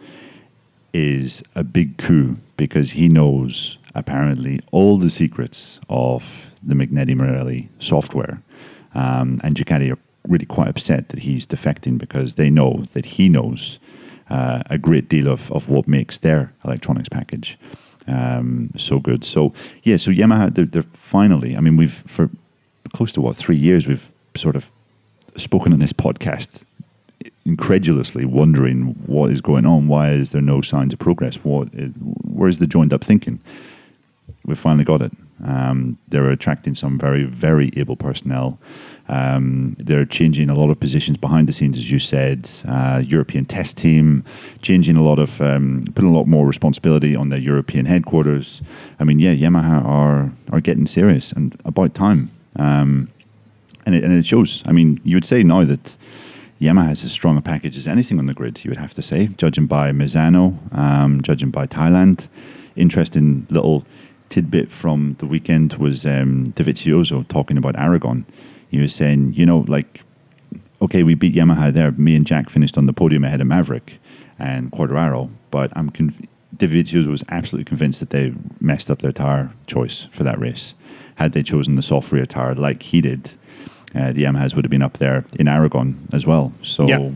is a big coup because he knows apparently all the secrets of the Magneti Marelli software. Um, and Ducati are really quite upset that he's defecting because they know that he knows uh, a great deal of, of what makes their electronics package um, so good. So yeah, so Yamaha, they're, they're, finally. I mean, we've for close to what three years we've sort of spoken on this podcast incredulously wondering what is going on why is there no signs of progress what where's the joined up thinking we've finally got it um, they're attracting some very very able personnel um, they're changing a lot of positions behind the scenes, as you said. Uh, European test team, changing a lot of, um, putting a lot more responsibility on their European headquarters. I mean, yeah, Yamaha are are getting serious and about time. Um, and it, and it shows. I mean, you would say now that Yamaha has as strong a package as anything on the grid. You would have to say, judging by Misano, um, judging by Thailand. Interesting little tidbit from the weekend was um, Dovizioso talking about Aragon he was saying, you know, like, okay, we beat Yamaha there. Me and Jack finished on the podium ahead of Maverick and Quartararo, but I'm conv- Dovizioso was absolutely convinced that they messed up their tire choice for that race. Had they chosen the soft rear tire like he did, uh, the Yamahas would have been up there in Aragon as well. So, yeah,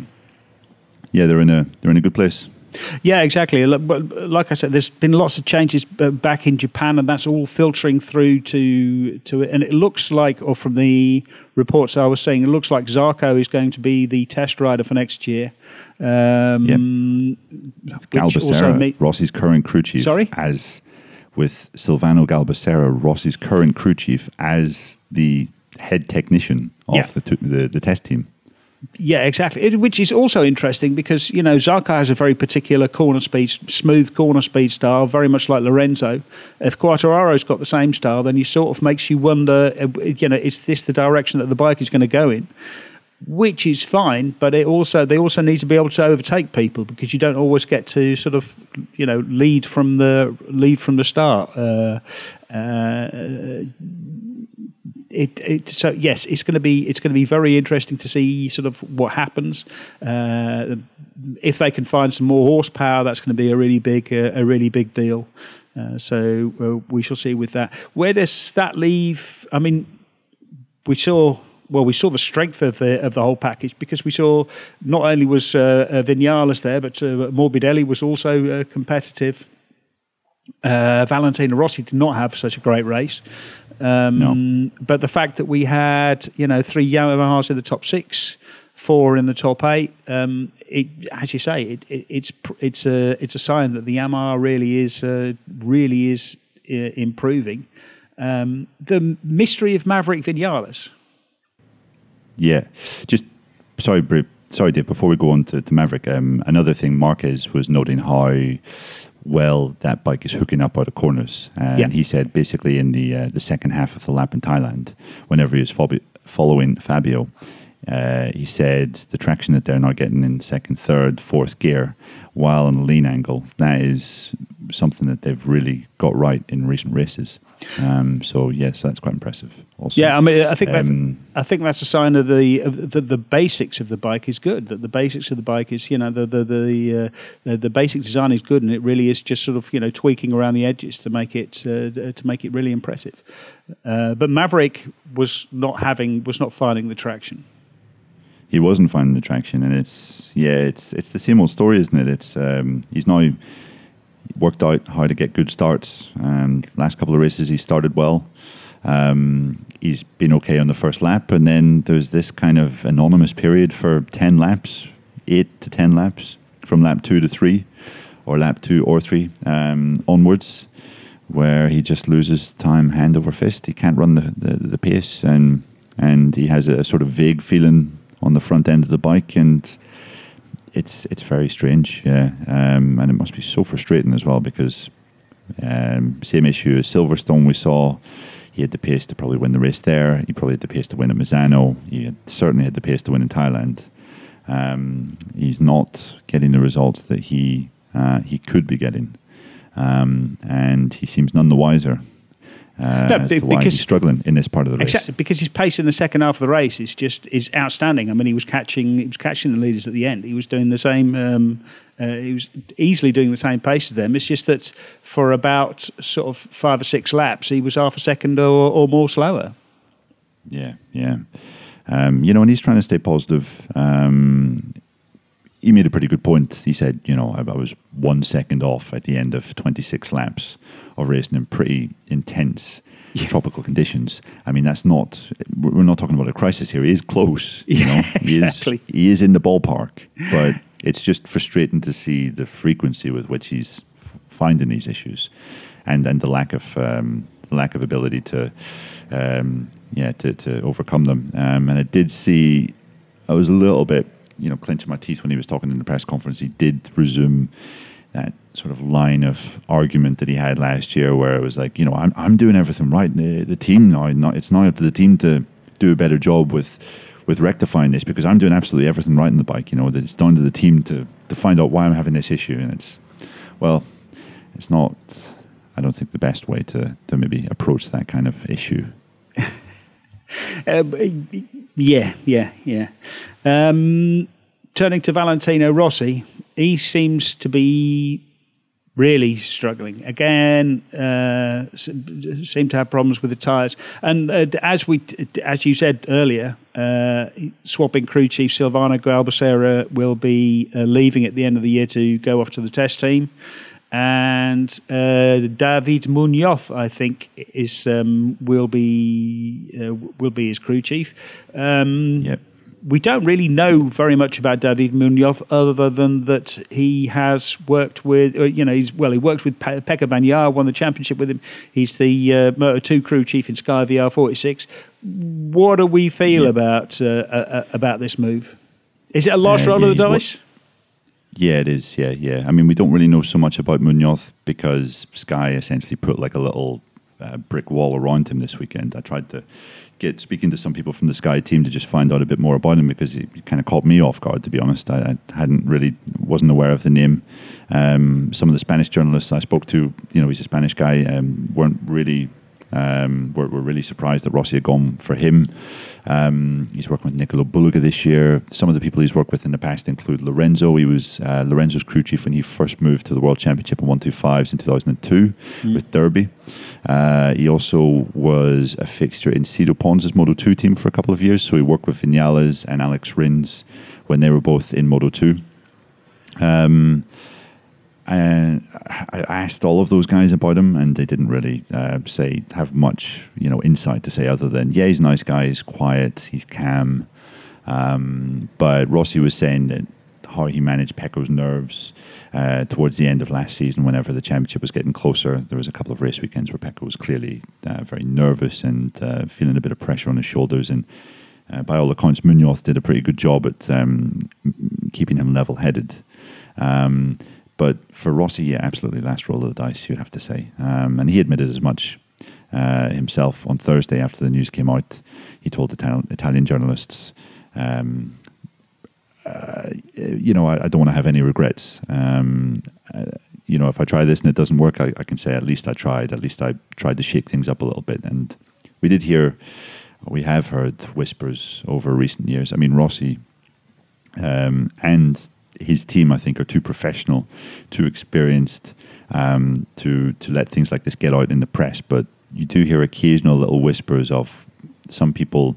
yeah they're in a they're in a good place. Yeah, exactly. Like I said, there's been lots of changes uh, back in Japan, and that's all filtering through to to it. And it looks like, or from the reports I was saying, it looks like Zarco is going to be the test rider for next year. Um, yep. Galbusera, Rossi's current crew chief. Sorry, as with Silvano Galbusera, Rossi's current crew chief, as the head technician of yeah. the, t- the the test team. Yeah, exactly. It, which is also interesting because you know Zarco has a very particular corner speed, smooth corner speed style, very much like Lorenzo. If Quartararo's got the same style, then he sort of makes you wonder. Uh, you know, is this the direction that the bike is going to go in? Which is fine, but it also they also need to be able to overtake people because you don't always get to sort of you know lead from the lead from the start. Uh, uh, it, it, so yes, it's going to be it's going to be very interesting to see sort of what happens. Uh, if they can find some more horsepower, that's going to be a really big uh, a really big deal. Uh, so uh, we shall see with that. Where does that leave? I mean, we saw well, we saw the strength of the of the whole package because we saw not only was uh, uh Vinales there, but uh, Morbidelli was also competitive. Uh, Valentino Rossi did not have such a great race, um, no. But the fact that we had, you know, three Yamahas in the top six, four in the top eight, um, it, as you say, it, it, it's it's a it's a sign that the Yamaha really is uh, really is uh, improving. Um, the mystery of Maverick Vinales. Yeah, just sorry, sorry, Dave. Before we go on to, to Maverick, um, another thing Marquez was noting how well that bike is hooking up out of corners. And yeah. he said basically in the uh, the second half of the lap in Thailand, whenever he was following Fabio, uh, he said the traction that they're not getting in second, third, fourth gear while in a lean angle, that is something that they've really got right in recent races. Um, so yes, that's quite impressive. Also, yeah, I mean, I think that's um, I think that's a sign of the, of the the basics of the bike is good. That the basics of the bike is you know the the the, uh, the, the basic design is good, and it really is just sort of you know tweaking around the edges to make it uh, to make it really impressive. Uh, but Maverick was not having was not finding the traction. He wasn't finding the traction, and it's yeah, it's it's the same old story, isn't it? It's um, he's now worked out how to get good starts. Um, last couple of races, he started well. Um, he's been okay on the first lap, and then there's this kind of anonymous period for 10 laps, 8 to 10 laps, from lap 2 to 3, or lap 2 or 3 um, onwards, where he just loses time hand over fist. He can't run the, the, the pace, and, and he has a sort of vague feeling on the front end of the bike, and it's it's very strange, yeah, um, and it must be so frustrating as well because um, same issue as Silverstone. We saw he had the pace to probably win the race there. He probably had the pace to win at Misano. He had, certainly had the pace to win in Thailand. Um, he's not getting the results that he uh, he could be getting, um, and he seems none the wiser uh, no, why he's struggling in this part of the race. Exactly, because his pace in the second half of the race is just is outstanding. I mean, he was catching he was catching the leaders at the end. He was doing the same. Um, uh, he was easily doing the same pace as them. It's just that for about sort of five or six laps, he was half a second or, or more slower. Yeah, yeah. Um, you know, and he's trying to stay positive. Um, he made a pretty good point. He said, you know, I, I was one second off at the end of 26 laps of racing in pretty intense yeah. tropical conditions. I mean, that's not, we're not talking about a crisis here. He is close, you know, he exactly. Is, he is in the ballpark, but it's just frustrating to see the frequency with which he's finding these issues and, and the lack of, um, lack of ability to, um, yeah, to, to overcome them. Um, and I did see, I was a little bit you know, clenching my teeth when he was talking in the press conference. He did resume that sort of line of argument that he had last year, where it was like, you know, I'm I'm doing everything right. The, the team now, not, it's now up to the team to do a better job with with rectifying this because I'm doing absolutely everything right in the bike. You know, that it's down to the team to to find out why I'm having this issue, and it's well, it's not. I don't think the best way to to maybe approach that kind of issue. Uh, yeah, yeah, yeah. Um, turning to Valentino Rossi, he seems to be really struggling again. Uh, seem to have problems with the tyres, and uh, as we, as you said earlier, uh, swapping crew chief Silvano Galbusera will be uh, leaving at the end of the year to go off to the test team. And uh, David Munoz, I think, is um, will be uh, will be his crew chief. Um, yep we don't really know very much about David Munoz other than that he has worked with, uh, you know, he's, well, he worked with Pe- Pecco Bagnaia, won the championship with him. He's the uh, Moto 2 crew chief in Sky VR 46. What do we feel about uh, uh, about this move? Is it a lost uh, roll of the dice? Yeah, it is. Yeah, yeah. I mean, we don't really know so much about Munoz because Sky essentially put like a little brick wall around him this weekend. I tried to get speaking to some people from the Sky team to just find out a bit more about him because it kind of caught me off guard. To be honest, I, I hadn't really wasn't aware of the name. Um, some of the Spanish journalists I spoke to, you know, he's a Spanish guy, um, weren't really um, we're, we're, really surprised that Rossi had gone for him. Um, he's working with Nicolo Bulega this year. Some of the people he's worked with in the past include Lorenzo. He was uh, Lorenzo's crew chief when he first moved to the World Championship in 125s in 2002 mm. with Derbi. Uh, he also was a fixture in Sito Pons' Moto 2 team for a couple of years. So he worked with Vinales and Alex Rins when they were both in Moto 2. Um, and I asked all of those guys about him, and they didn't really uh, say have much, you know, insight to say other than yeah, he's a nice guy, he's quiet, he's calm. Um, but Rossi was saying that how he managed Pecco's nerves uh, towards the end of last season, whenever the championship was getting closer, there was a couple of race weekends where Pecco was clearly uh, very nervous and uh, feeling a bit of pressure on his shoulders. And uh, by all accounts, Munoz did a pretty good job at um, keeping him level-headed. Um, but for Rossi, yeah, absolutely last roll of the dice, you'd have to say. Um, and he admitted as much uh, himself on Thursday after the news came out. He told Italian, Italian journalists, um, uh, you know, I, I, don't want to have any regrets. Um, uh, you know, if I try this and it doesn't work, I, I, can say at least I tried. At least I tried to shake things up a little bit. And we did hear, we have heard whispers over recent years. I mean, Rossi um, and his team, I think, are too professional, too experienced um, to to let things like this get out in the press. But you do hear occasional little whispers of some people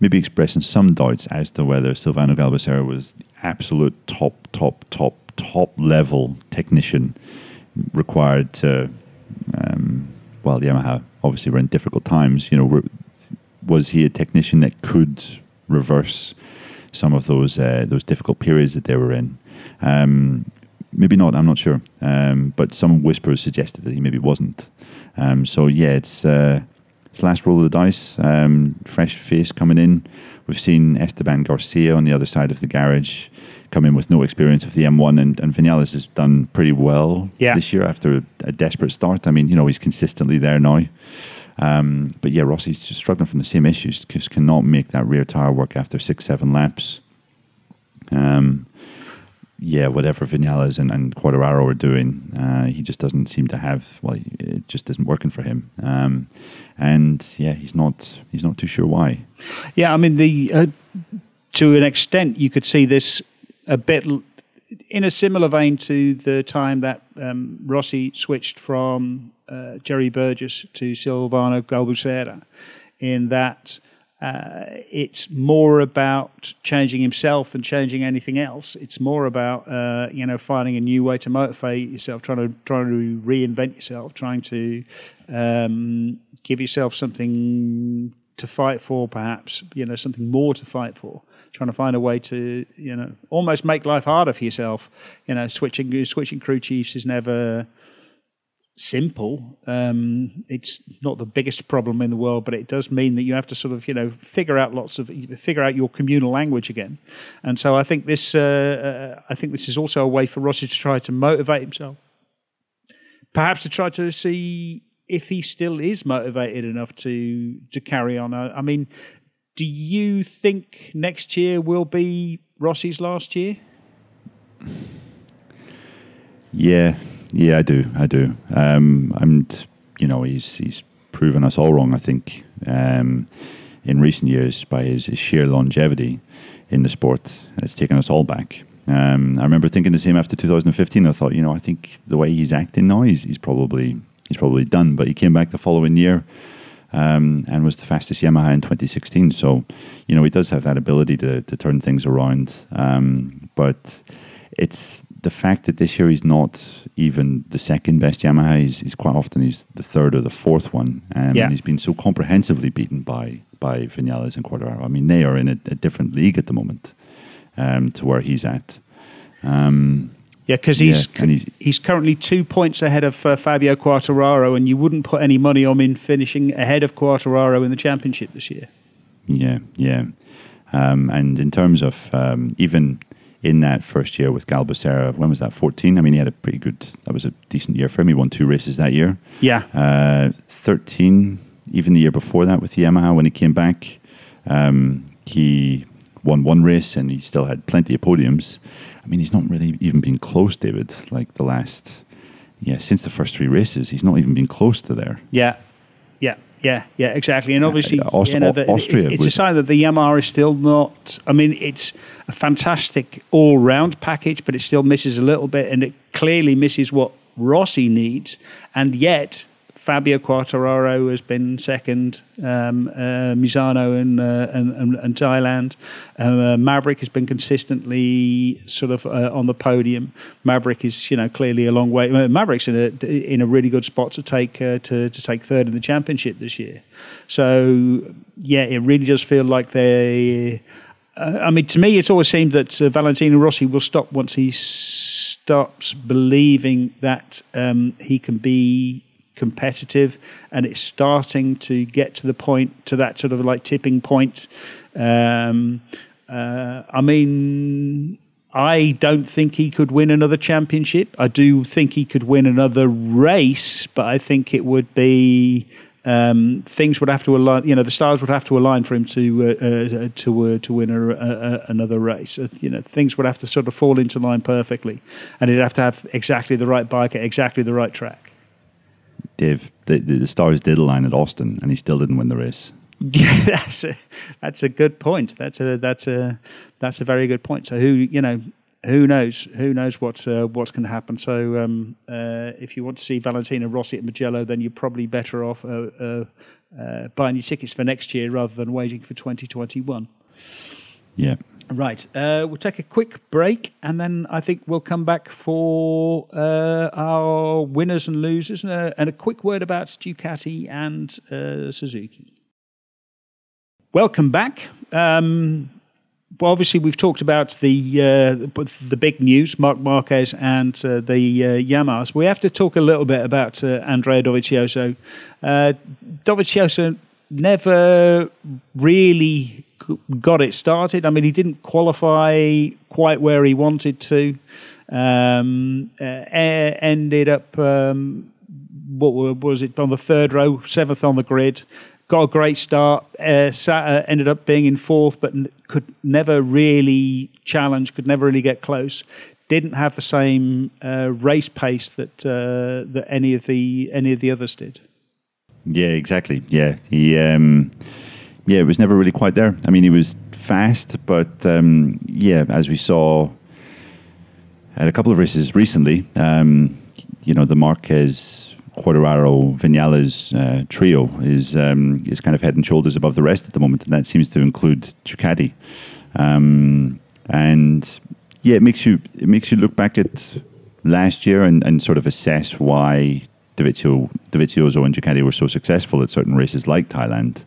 maybe expressing some doubts as to whether Silvano Galbusera was the absolute top, top, top, top level technician required to. Um, well, Yamaha obviously were in difficult times. You know, was he a technician that could reverse some of those uh, those difficult periods that they were in? Um, maybe not. I'm not sure. Um, but some whispers suggested that he maybe wasn't. Um, so yeah, it's uh, it's last roll of the dice. Um, fresh face coming in. We've seen Esteban Garcia on the other side of the garage come in with no experience of the M1, and, and Vinales has done pretty well yeah. this year after a, a, desperate start. I mean, you know, he's consistently there now. Um, but yeah, Rossi's just struggling from the same issues. Just cannot make that rear tire work after six, seven laps. Um, yeah, whatever Vinales and, and are doing, uh, he just doesn't seem to have. Well, it just isn't working for him, um, and yeah, he's not. He's not too sure why. Yeah, I mean, the uh, to an extent, you could see this a bit in a similar vein to the time that um, Rossi switched from uh, Jerry Burgess to Silvano Galbusera, in that uh, it's more about changing himself than changing anything else. It's more about uh, you know finding a new way to motivate yourself, trying to trying to reinvent yourself, trying to um, give yourself something to fight for, perhaps you know something more to fight for. Trying to find a way to you know almost make life harder for yourself. You know, switching switching crew chiefs is never simple. Um, it's not the biggest problem in the world, but it does mean that you have to sort of, you know, figure out lots of figure out your communal language again. And so I think this, uh, uh, I think this is also a way for Rossi to try to motivate himself, perhaps to try to see if he still is motivated enough to to carry on. I, I mean, do you think next year will be Rossi's last year? Yeah, yeah, I do. I do. Um, and you know, he's he's proven us all wrong. I think um, in recent years by his, his, sheer longevity in the sport, it's taken us all back. Um, I remember thinking the same after 2015. I thought, you know, I think the way he's acting now, he's, he's probably he's probably done. But he came back the following year. Um, and was the fastest Yamaha in 2016. So, you know, he does have that ability to, to turn things around. Um, but it's the fact that this year he's not even the second best Yamaha, he's, he's quite often he's the third or the fourth one, um, yeah. and he's been so comprehensively beaten by by Vinales and Quartararo. I mean, they are in a, a different league at the moment um, to where he's at. Um, yeah, because he's, yeah, he's, he's currently two points ahead of uh, Fabio Quartararo, and you wouldn't put any money on him finishing ahead of Quartararo in the championship this year. Yeah, yeah, um, and in terms of um, even in that first year with Galbusera. When was that? 14? I mean, he had a pretty good, that was a decent year for him. He won two races that year. Yeah. Uh, 13, even the year before that with Yamaha when he came back, um, he won one race and he still had plenty of podiums. I mean, he's not really even been close, David, like the last, yeah, since the first three races, he's not even been close to there. Yeah. Yeah. Yeah, yeah, exactly. And obviously, Aust- you know, the, Austria. It, it's a sign that the Yamaha is still not. I mean, it's a fantastic all-round package, but it still misses a little bit, and it clearly misses what Rossi needs. And yet, Fabio Quartararo has been second. Um, uh, Misano and, uh, and, and, and Thailand. Uh, Maverick has been consistently sort of uh, on the podium. Maverick is you know clearly a long way. Uh, Maverick's in a in a really good spot to take uh, to to take third in the championship this year. So yeah, it really does feel like they. I mean, to me, it's always seemed that Valentino Rossi will stop once he stops believing that um, he can be competitive, and it's starting to get to the point to that sort of like tipping point. Um, uh, I mean, I don't think he could win another championship. I do think he could win another race, but I think it would be um, things would have to align. You know, the stars would have to align for him to uh, uh, to uh, to win a, a, another race. Uh, you know, things would have to sort of fall into line perfectly, and he'd have to have exactly the right bike at exactly the right track. Dave, the, the, the stars did align at Austin, and he still didn't win the race. Yeah, that's a that's a good point. That's a that's a that's a very good point. So who you know who knows? Who knows what's uh, what's going to happen? So, um, uh, if you want to see Valentino Rossi at Mugello, then you're probably better off uh, uh, uh, buying your tickets for next year rather than waiting for 2021. Yeah. Right. Uh, we'll take a quick break, and then I think we'll come back for our winners and losers, and a, and a, quick word about Ducati and Suzuki. Welcome back. Um, well, obviously we've talked about the uh, the big news, Marc Marquez and uh, the uh, Yamahas. We have to talk a little bit about uh, Andrea Dovizioso. Uh, Dovizioso never really got it started. I mean, he didn't qualify quite where he wanted to. Um, uh, ended up um, what was it on the third row, seventh on the grid got a great start. Uh, uh, ended up being in fourth, but n- could never really challenge. Could never really get close. Didn't have the same uh, race pace that uh, that any of the any of the others did. Yeah, exactly. Yeah, he. Um, yeah, it was never really quite there. I mean, he was fast, but um, yeah, as we saw at a couple of races recently, um, you know, the Marquez Quartararo Vinales uh, trio is um, is kind of head and shoulders above the rest at the moment, and that seems to include Ducati. Um, and yeah, it makes you it makes you look back at last year and, and sort of assess why Dovizio, Dovizioso and Ducati were so successful at certain races like Thailand.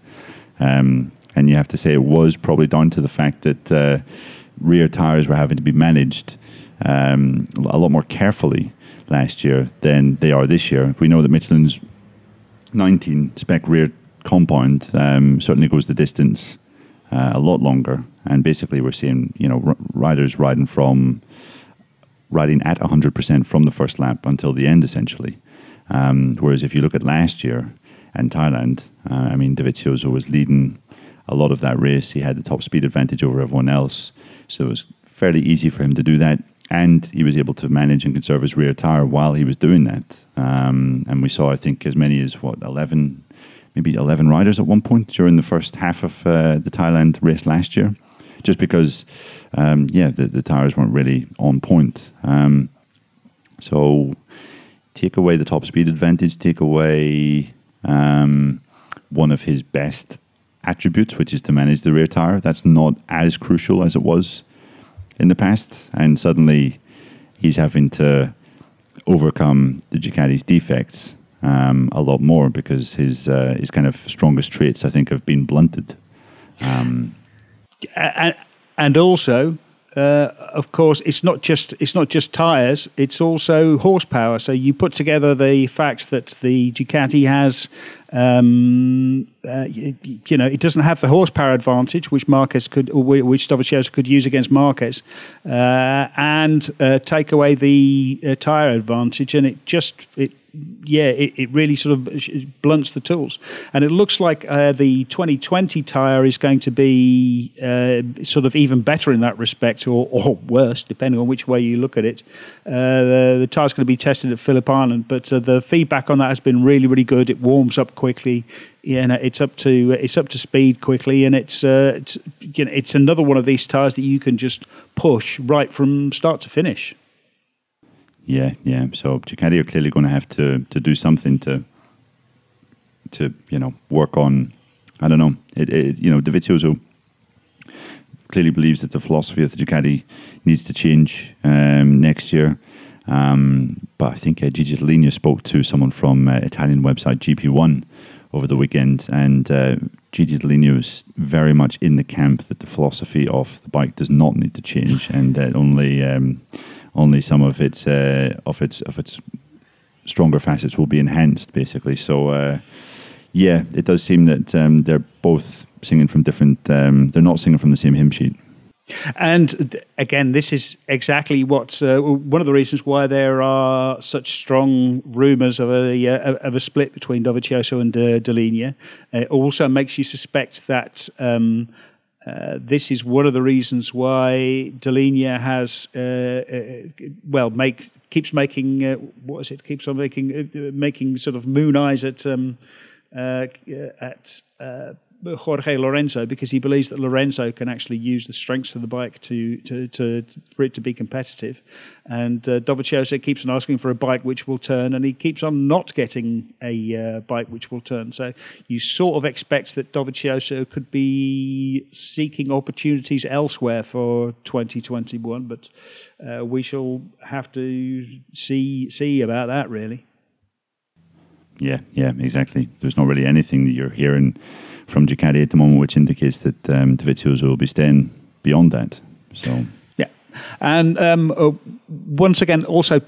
Um, and you have to say it was probably down to the fact that uh, rear tires were having to be managed um, a lot more carefully last year than they are this year. We know that Michelin's 19 spec rear compound um, certainly goes the distance uh, a lot longer, and basically we're seeing you know r- riders riding from riding at 100% from the first lap until the end essentially. Um, whereas if you look at last year and Thailand, uh, I mean Dovizioso was leading a lot of that race. He had the top speed advantage over everyone else, so it was fairly easy for him to do that and he was able to manage and conserve his rear tire while he was doing that. Um, and we saw, I think, as many as what eleven, maybe eleven riders at one point during the first half of uh, the Thailand race last year, just because, um, yeah, the, the, tires weren't really on point. Um, so take away the top speed advantage, take away um, one of his best attributes, which is to manage the rear tire. That's not as crucial as it was in the past, and suddenly he's having to overcome the Ducati's defects um, a lot more because his uh, his kind of strongest traits, I think, have been blunted. Um, and, and also, uh, of course, it's not just it's not just tires; it's also horsepower. So you put together the fact that the Ducati has, um, uh, you, you, know, it doesn't have the horsepower advantage, which Marquez could, which Dovizioso could use against Marquez, uh, and uh, take away the uh, tire advantage, and it just it yeah, it, it really sort of blunts the tools. And it looks like uh, the 2020 tyre is going to be uh, sort of even better in that respect, or, or worse, depending on which way you look at it. Uh, the, the tyre is going to be tested at Phillip Island, but uh, the feedback on that has been really, really good. It warms up quickly. And it's up to it's up to speed quickly, and it's, uh, it's you know it's another one of these tyres that you can just push right from start to finish. Yeah, yeah. So Ducati are clearly going to have to to do something to to you know work on. I don't know. It, it you know Dovizioso clearly believes that the philosophy of the Ducati needs to change um, next year. Um, but I think uh, Gigi Dall'Igna spoke to someone from uh, Italian website GP1 over the weekend, and uh, Gigi Dall'Igna was very much in the camp that the philosophy of the bike does not need to change, and that only um, only some of its uh, of its of its stronger facets will be enhanced, basically. So, uh, yeah, it does seem that um, they're both singing from different. Um, they're not singing from the same hymn sheet. And again, this is exactly what uh, one of the reasons why there are such strong rumours of a uh, of a split between Dovizioso and uh, Dall'Igna. It also makes you suspect that. Um, uh, this is one of the reasons why Dall'Igna has, uh, uh, well, make keeps making uh, what is it? Keeps on making uh, making sort of moon eyes at um, at Jorge Lorenzo because he believes that Lorenzo can actually use the strengths of the bike to, to, to for it to be competitive. And uh, Dovizioso keeps on asking for a bike which will turn, and he keeps on not getting a uh, bike which will turn. So you sort of expect that Dovizioso could be seeking opportunities elsewhere for 2021, but uh, we shall have to see see about that really. Yeah, yeah, exactly. There's not really anything that you're hearing from Ducati at the moment, which indicates that um, Dovizioso will be staying beyond that. So yeah, and um, uh, once again, also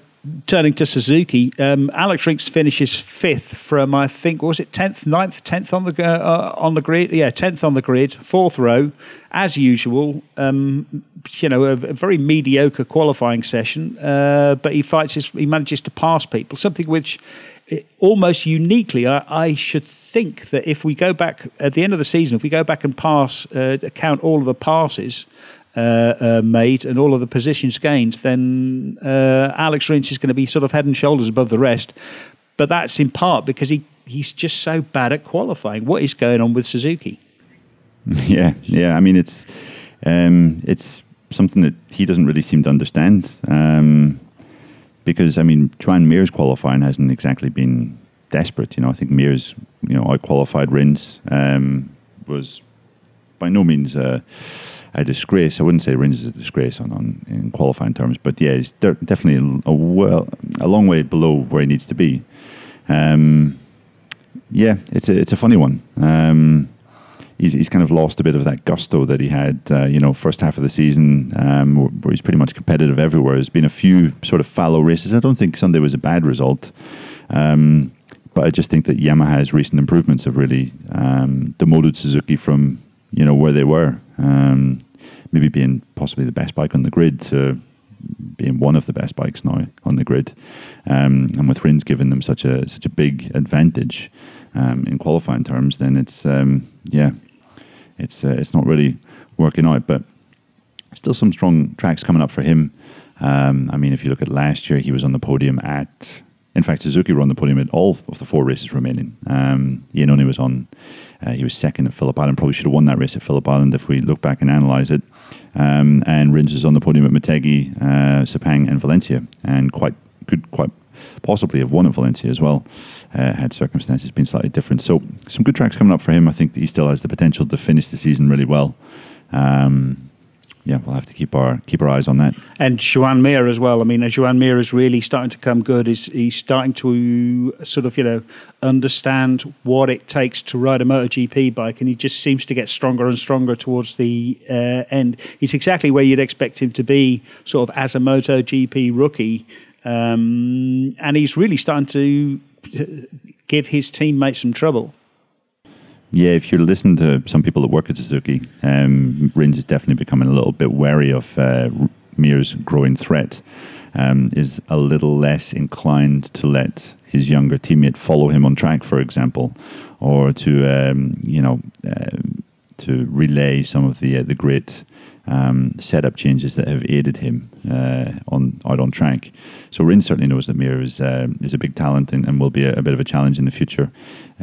turning to Suzuki, um, Alex Rins finishes fifth from I think was it tenth, 9th, tenth on the uh, on the grid. Yeah, tenth on the grid, fourth row, as usual. Um, you know, a, a, very mediocre qualifying session, uh, but he fights. His, he manages to pass people, something which almost uniquely, I, I, should think that if we go back at the end of the season, if we go back and pass, uh, count all of the passes uh, uh, made and all of the positions gained, then uh, Alex Rins is going to be sort of head and shoulders above the rest. But that's in part because he, he's just so bad at qualifying. What is going on with Suzuki? Yeah, yeah. I mean, it's um, it's something that he doesn't really seem to understand. Um, because I mean, Joan Mir's qualifying hasn't exactly been desperate. You know, I think Mir's, you know I qualified Rins um, was by no means a, a, disgrace. I wouldn't say Rins is a disgrace on, on in qualifying terms, but yeah, he's definitely a well a long way below where he needs to be. Um, yeah, it's a it's a funny one. Um, he's, he's kind of lost a bit of that gusto that he had, uh, you know, first half of the season, um, where he's pretty much competitive everywhere. There's been a few sort of fallow races. I don't think Sunday was a bad result. Um, but I just think that Yamaha's recent improvements have really um, demoted Suzuki from, you know, where they were. Um, maybe being possibly the best bike on the grid to being one of the best bikes now on the grid. Um, and with Rins giving them such a such a big advantage um, in qualifying terms, then it's um, yeah, it's uh, it's not really working out. But still, some strong tracks coming up for him. Um, I mean, if you look at last year, he was on the podium at. In fact, Suzuki were on the podium at all of the four races remaining. Um, Iannone was on. Uh, he was second at Phillip Island. Probably should have won that race at Phillip Island if we look back and analyse it. Um, and Rins is on the podium at Motegi, uh, Sepang, and Valencia, and quite could quite possibly have won at Valencia as well uh, had circumstances been slightly different. So some good tracks coming up for him. I think he still has the potential to finish the season really well. Um, yeah, we'll have to keep our keep our eyes on that. And Joan Mir as well. I mean, Joan Mir is really starting to come good. He's, he's starting to sort of, you know, understand what it takes to ride a MotoGP bike, and he just seems to get stronger and stronger towards the uh, end. He's exactly where you'd expect him to be, sort of as a MotoGP rookie. Um, and he's really starting to give his teammates some trouble. Yeah, if you listen to some people that work at Suzuki, um, Rins is definitely becoming a little bit wary of uh, Mir's growing threat. Um, is a little less inclined to let his younger teammate follow him on track, for example, or to um, you know uh, to relay some of the uh, the great um, setup changes that have aided him uh, on out on track. So Rins certainly knows that Mir is uh, is a big talent and, and will be a, a, bit of a challenge in the future.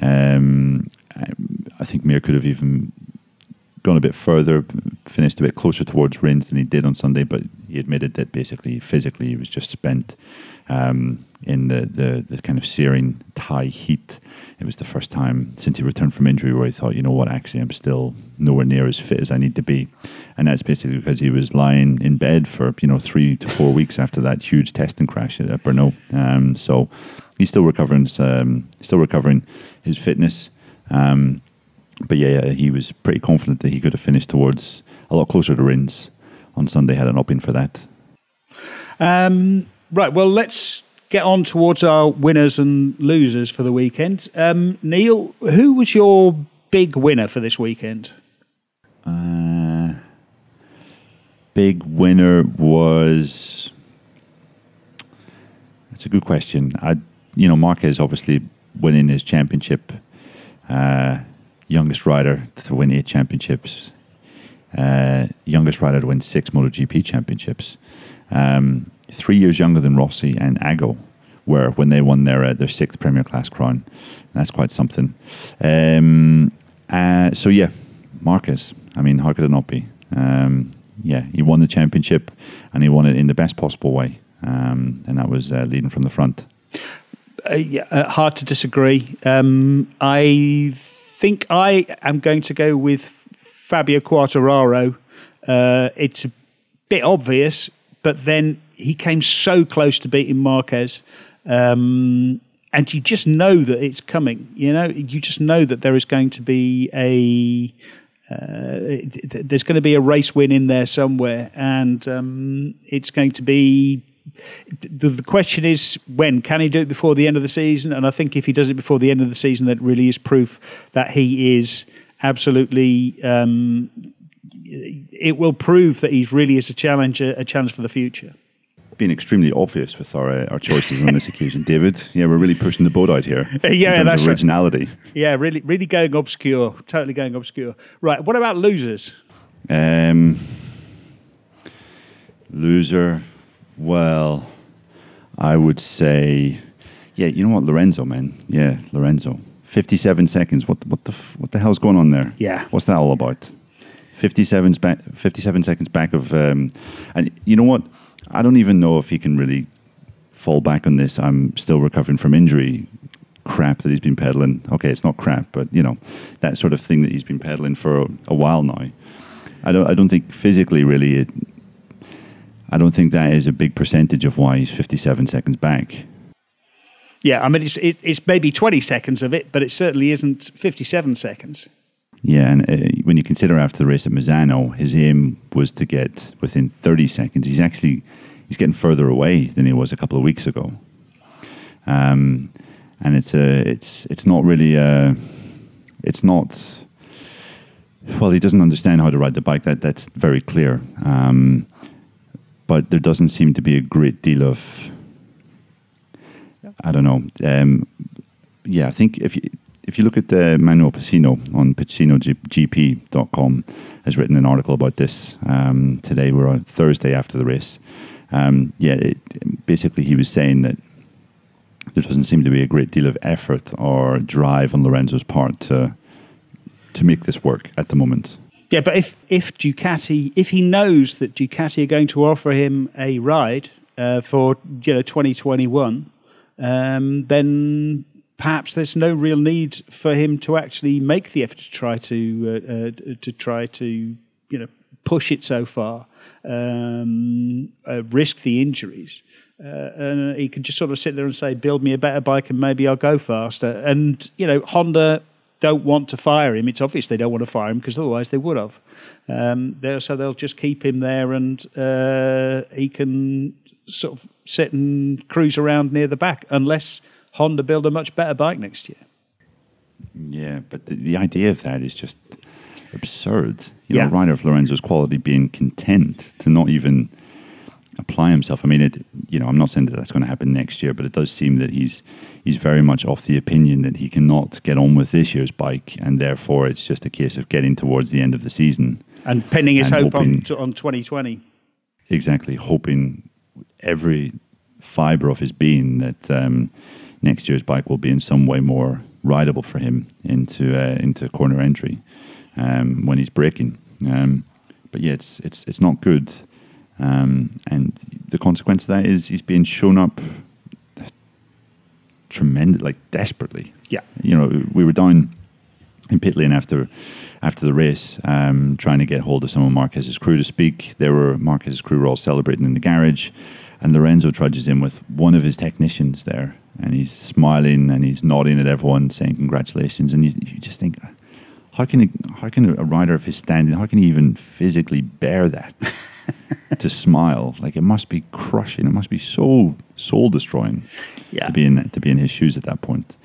Um, I, I, think Mir could have even gone a bit further, finished a bit closer towards Rins than he did on Sunday, but he admitted that basically physically he was just spent um, in the, the, the kind of searing Thai heat. It was the first time since he returned from injury where he thought, you know what, actually, I'm still nowhere near as fit as I need to be. And that's basically because he was lying in bed for, you know, three to four weeks after that huge testing crash at Brno. Um, so he's still recovering, um, still recovering his fitness. Um, but yeah, he was pretty confident that he could have finished towards a lot closer to Rins on Sunday had it not been for that. Um, right. Well, let's get on towards our winners and losers for the weekend. Um, Neil, who was your big winner for this weekend? Uh, big winner was. That's a good question. I, you know, Marquez obviously winning his championship, uh, youngest rider to win eight championships, uh, youngest rider to win six MotoGP championships. Um, three years younger than Rossi and Agel were when they won their uh, their sixth Premier Class crown. That's quite something. Um, uh, so yeah, Marquez. I mean, how could it not be? Um, yeah, he won the championship, and he won it in the best possible way, um, and that was uh, leading from the front. Uh, yeah, uh, hard to disagree. Um, I think I am going to go with Fabio Quartararo. Uh, it's a bit obvious, but then he came so close to beating Marquez. Um, and you just know that it's coming. You know, you just know that there is going to be a uh, there's going to be a race win in there somewhere, and um, it's going to be. The, the, question is when can he do it before the end of the season? And I think if he does it before the end of the season, that really is proof that he is absolutely. Um, it will prove that he really is a challenger, a challenge for the future been extremely obvious with our uh, our choices on this occasion, David. Yeah, we're really pushing the boat out here. yeah, that's originality. Right. Yeah, really, really going obscure. Totally going obscure. Right. What about losers? Um, loser. Well, I would say, yeah. You know what, Lorenzo, man. Yeah, Lorenzo. Fifty-seven seconds. What what the what the hell's going on there? Yeah. What's that all about? 57, 57 seconds back of, um, and you know what? I don't even know if he can really fall back on this. I'm still recovering from injury crap that he's been peddling. Okay, it's not crap, but you know that sort of thing that he's been peddling for a, a while now. I don't. I don't think physically, really. It, I don't think that is a big percentage of why he's 57 seconds back. Yeah, I mean it's it, it's maybe 20 seconds of it, but it certainly isn't 57 seconds. Yeah, and uh, when you consider after the race at Misano, his aim was to get within 30 seconds. He's actually he's getting further away than he was a couple of weeks ago. Um, and it's a, it's it's not really a, it's not. Well, he doesn't understand how to ride the bike. That that's very clear. Um, but there doesn't seem to be a great deal of. I don't know. Um, yeah, I think if you, if you look at uh, Manuel Pecino on PecinoGP.com, has written an article about this um, today. We're on Thursday after the race. Um, yeah, it, basically he was saying that there doesn't seem to be a great deal of effort or drive on Lorenzo's part to to make this work at the moment. Yeah, but if if Ducati, if he knows that Ducati are going to offer him a ride uh, for you know 2021, um, then perhaps there's no real need for him to actually make the effort to try to uh, uh, to try to you know push it so far, um, uh, risk the injuries. Uh, and he can just sort of sit there and say, "Build me a better bike, and maybe I'll go faster." And you know, Honda don't want to fire him. It's obvious they don't want to fire him because otherwise they would have. Um, so they'll just keep him there, and uh, he can sort of sit and cruise around near the back, unless Honda build a much better bike next year. Yeah, but the, the idea of that is just absurd. You yeah. know, rider of Lorenzo's quality being content to not even apply himself. I mean, it. You know, I'm not saying that that's going to happen next year, but it does seem that he's he's very much off the opinion that he cannot get on with this year's bike, and therefore it's just a case of getting towards the end of the season and pinning his and hope hoping, on on 2020. Exactly, hoping every fiber of his being that. Um, next year's bike will be in some way more rideable for him into uh, into corner entry um, when he's braking. Um, but yeah, it's it's it's not good, um, and the consequence of that is he's being shown up tremendous, like desperately. Yeah, you know, we were down in pit lane after after the race, um, trying to get hold of some of Marquez's crew to speak. There were Marquez's crew were all celebrating in the garage, and Lorenzo trudges in with one of his technicians there, and he's smiling and he's nodding at everyone, saying congratulations. And you, you just think, how can a, how can a rider of his standing, how can he even physically bear that? to smile, like it must be crushing. It must be so soul destroying yeah. to be in to be in his shoes at that point.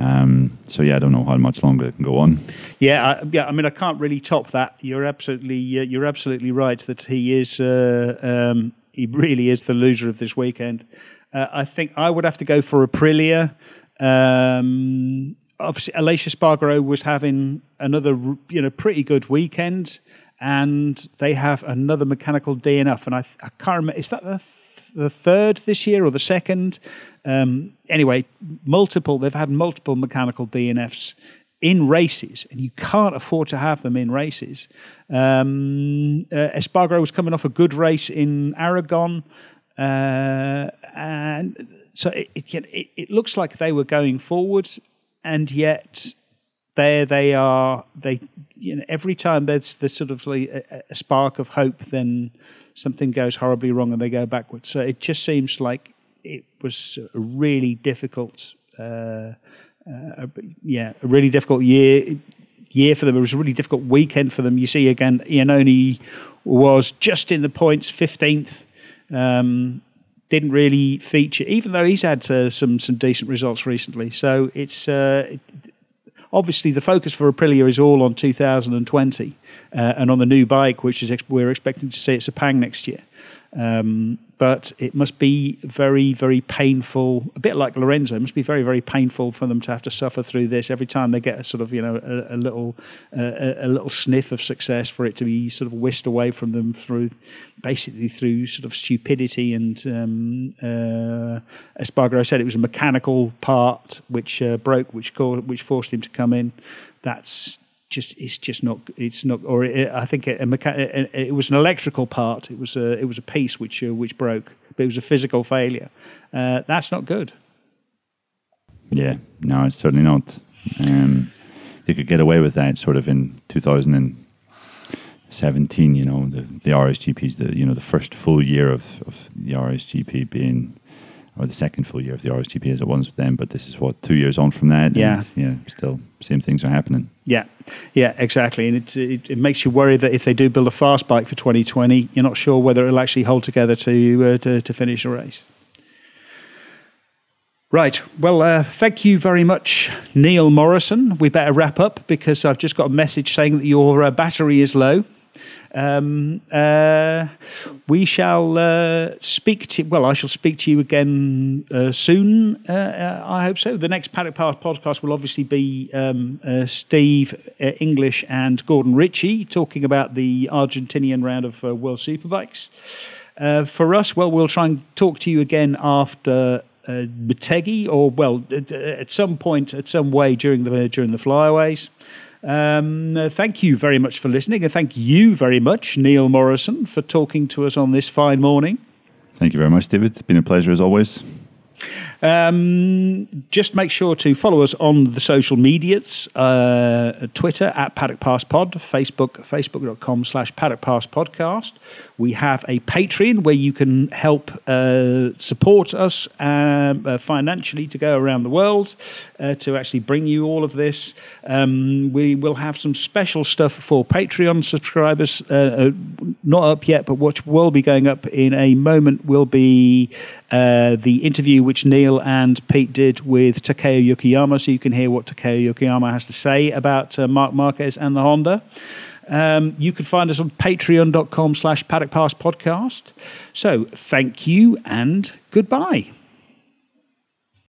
Um, so yeah, I don't know how much longer it can go on. Yeah, I, yeah. I mean, I can't really top that. You're absolutely, uh, you're absolutely right that he is. Uh, um, he really is the loser of this weekend. Uh, I think I would have to go for Aprilia. Um, obviously, Aleix Espargaro was having another, you know, pretty good weekend, and they have another mechanical DNF, and I, I can't remember. Is that the th- the third this year or the second? Um, anyway, multiple. They've had multiple mechanical DNFs in races, and you can't afford to have them in races. Um, uh, Espargaro was coming off a good race in Aragon, uh, and so it, it, it, looks like they were going forward, and yet there they are. They, you know, every time there's there's sort of like a, a spark of hope, then something goes horribly wrong and they go backwards. So it just seems like it was a really difficult. Uh, uh, yeah, a really difficult year year for them. It was a really difficult weekend for them. You see again, Iannone was just in the points, fifteenth. Um, didn't really feature, even though he's had uh, some some decent results recently. So it's uh, obviously the focus for Aprilia is all on 2020 uh, and on the new bike, which is ex- we're expecting to see at Sepang next year. Um, but it must be very, very painful. A bit like Lorenzo, it must be very, very painful for them to have to suffer through this every time they get a sort of, you know, a, a little, a little sniff of success for it to be sort of whisked away from them through, basically through sort of stupidity. And um, uh, said it was a mechanical part which uh, broke, which which forced him to come in. That's just it's just not it's not or it, I think mecha- it, it, was an electrical part. It was a it was a piece which uh, which broke, but it was a physical failure. Uh, that's not good. Yeah, no, it's certainly not. Um, they could get away with that sort of in 2017. You know, the the RSGP's the you know the first full year of, of the RSGP being or the second full year of the RSGP as it was with them. But this is what two years on from that. Yeah, yeah, still same things are happening. Yeah, yeah, exactly. And it, it, it makes you worry that if they do build a fast bike for 2020, you're not sure whether it'll actually hold together to uh, to, to finish a race. Right. Well, uh, thank you very much, Neil Morrison. We better wrap up because I've just got a message saying that your uh, battery is low. Um, uh, we shall uh, speak to well, I shall speak to you again uh, soon. Uh, uh, I hope so. The next Paddock Pass podcast will obviously be um, uh, Steve English and Gordon Ritchie talking about the Argentinian round of World Superbikes. for us, well, we'll try and talk to you again after uh, or well, at, at, some point, at some way during the during the flyaways. Um, thank you very much for listening, and thank you very much, Neil Morrison, for talking to us on this fine morning. Thank you very much, David. It's been a pleasure as always. Um, just make sure to follow us on the social medias uh, Twitter at Paddock Pass Pod, Facebook, facebook.com slash Paddock Pass Podcast. We have a Patreon where you can help uh, support us um, uh, financially to go around the world uh, to actually bring you all of this. Um, we will have some special stuff for Patreon subscribers, uh, uh, not up yet, but what will be going up in a moment will be the interview which Neil and Pete did with Takeo Yokoyama, so you can hear what Takeo Yokoyama has to say about Marc Marquez and the Honda. Um, you can find us on patreon.com slash paddock pass podcast. So thank you and goodbye.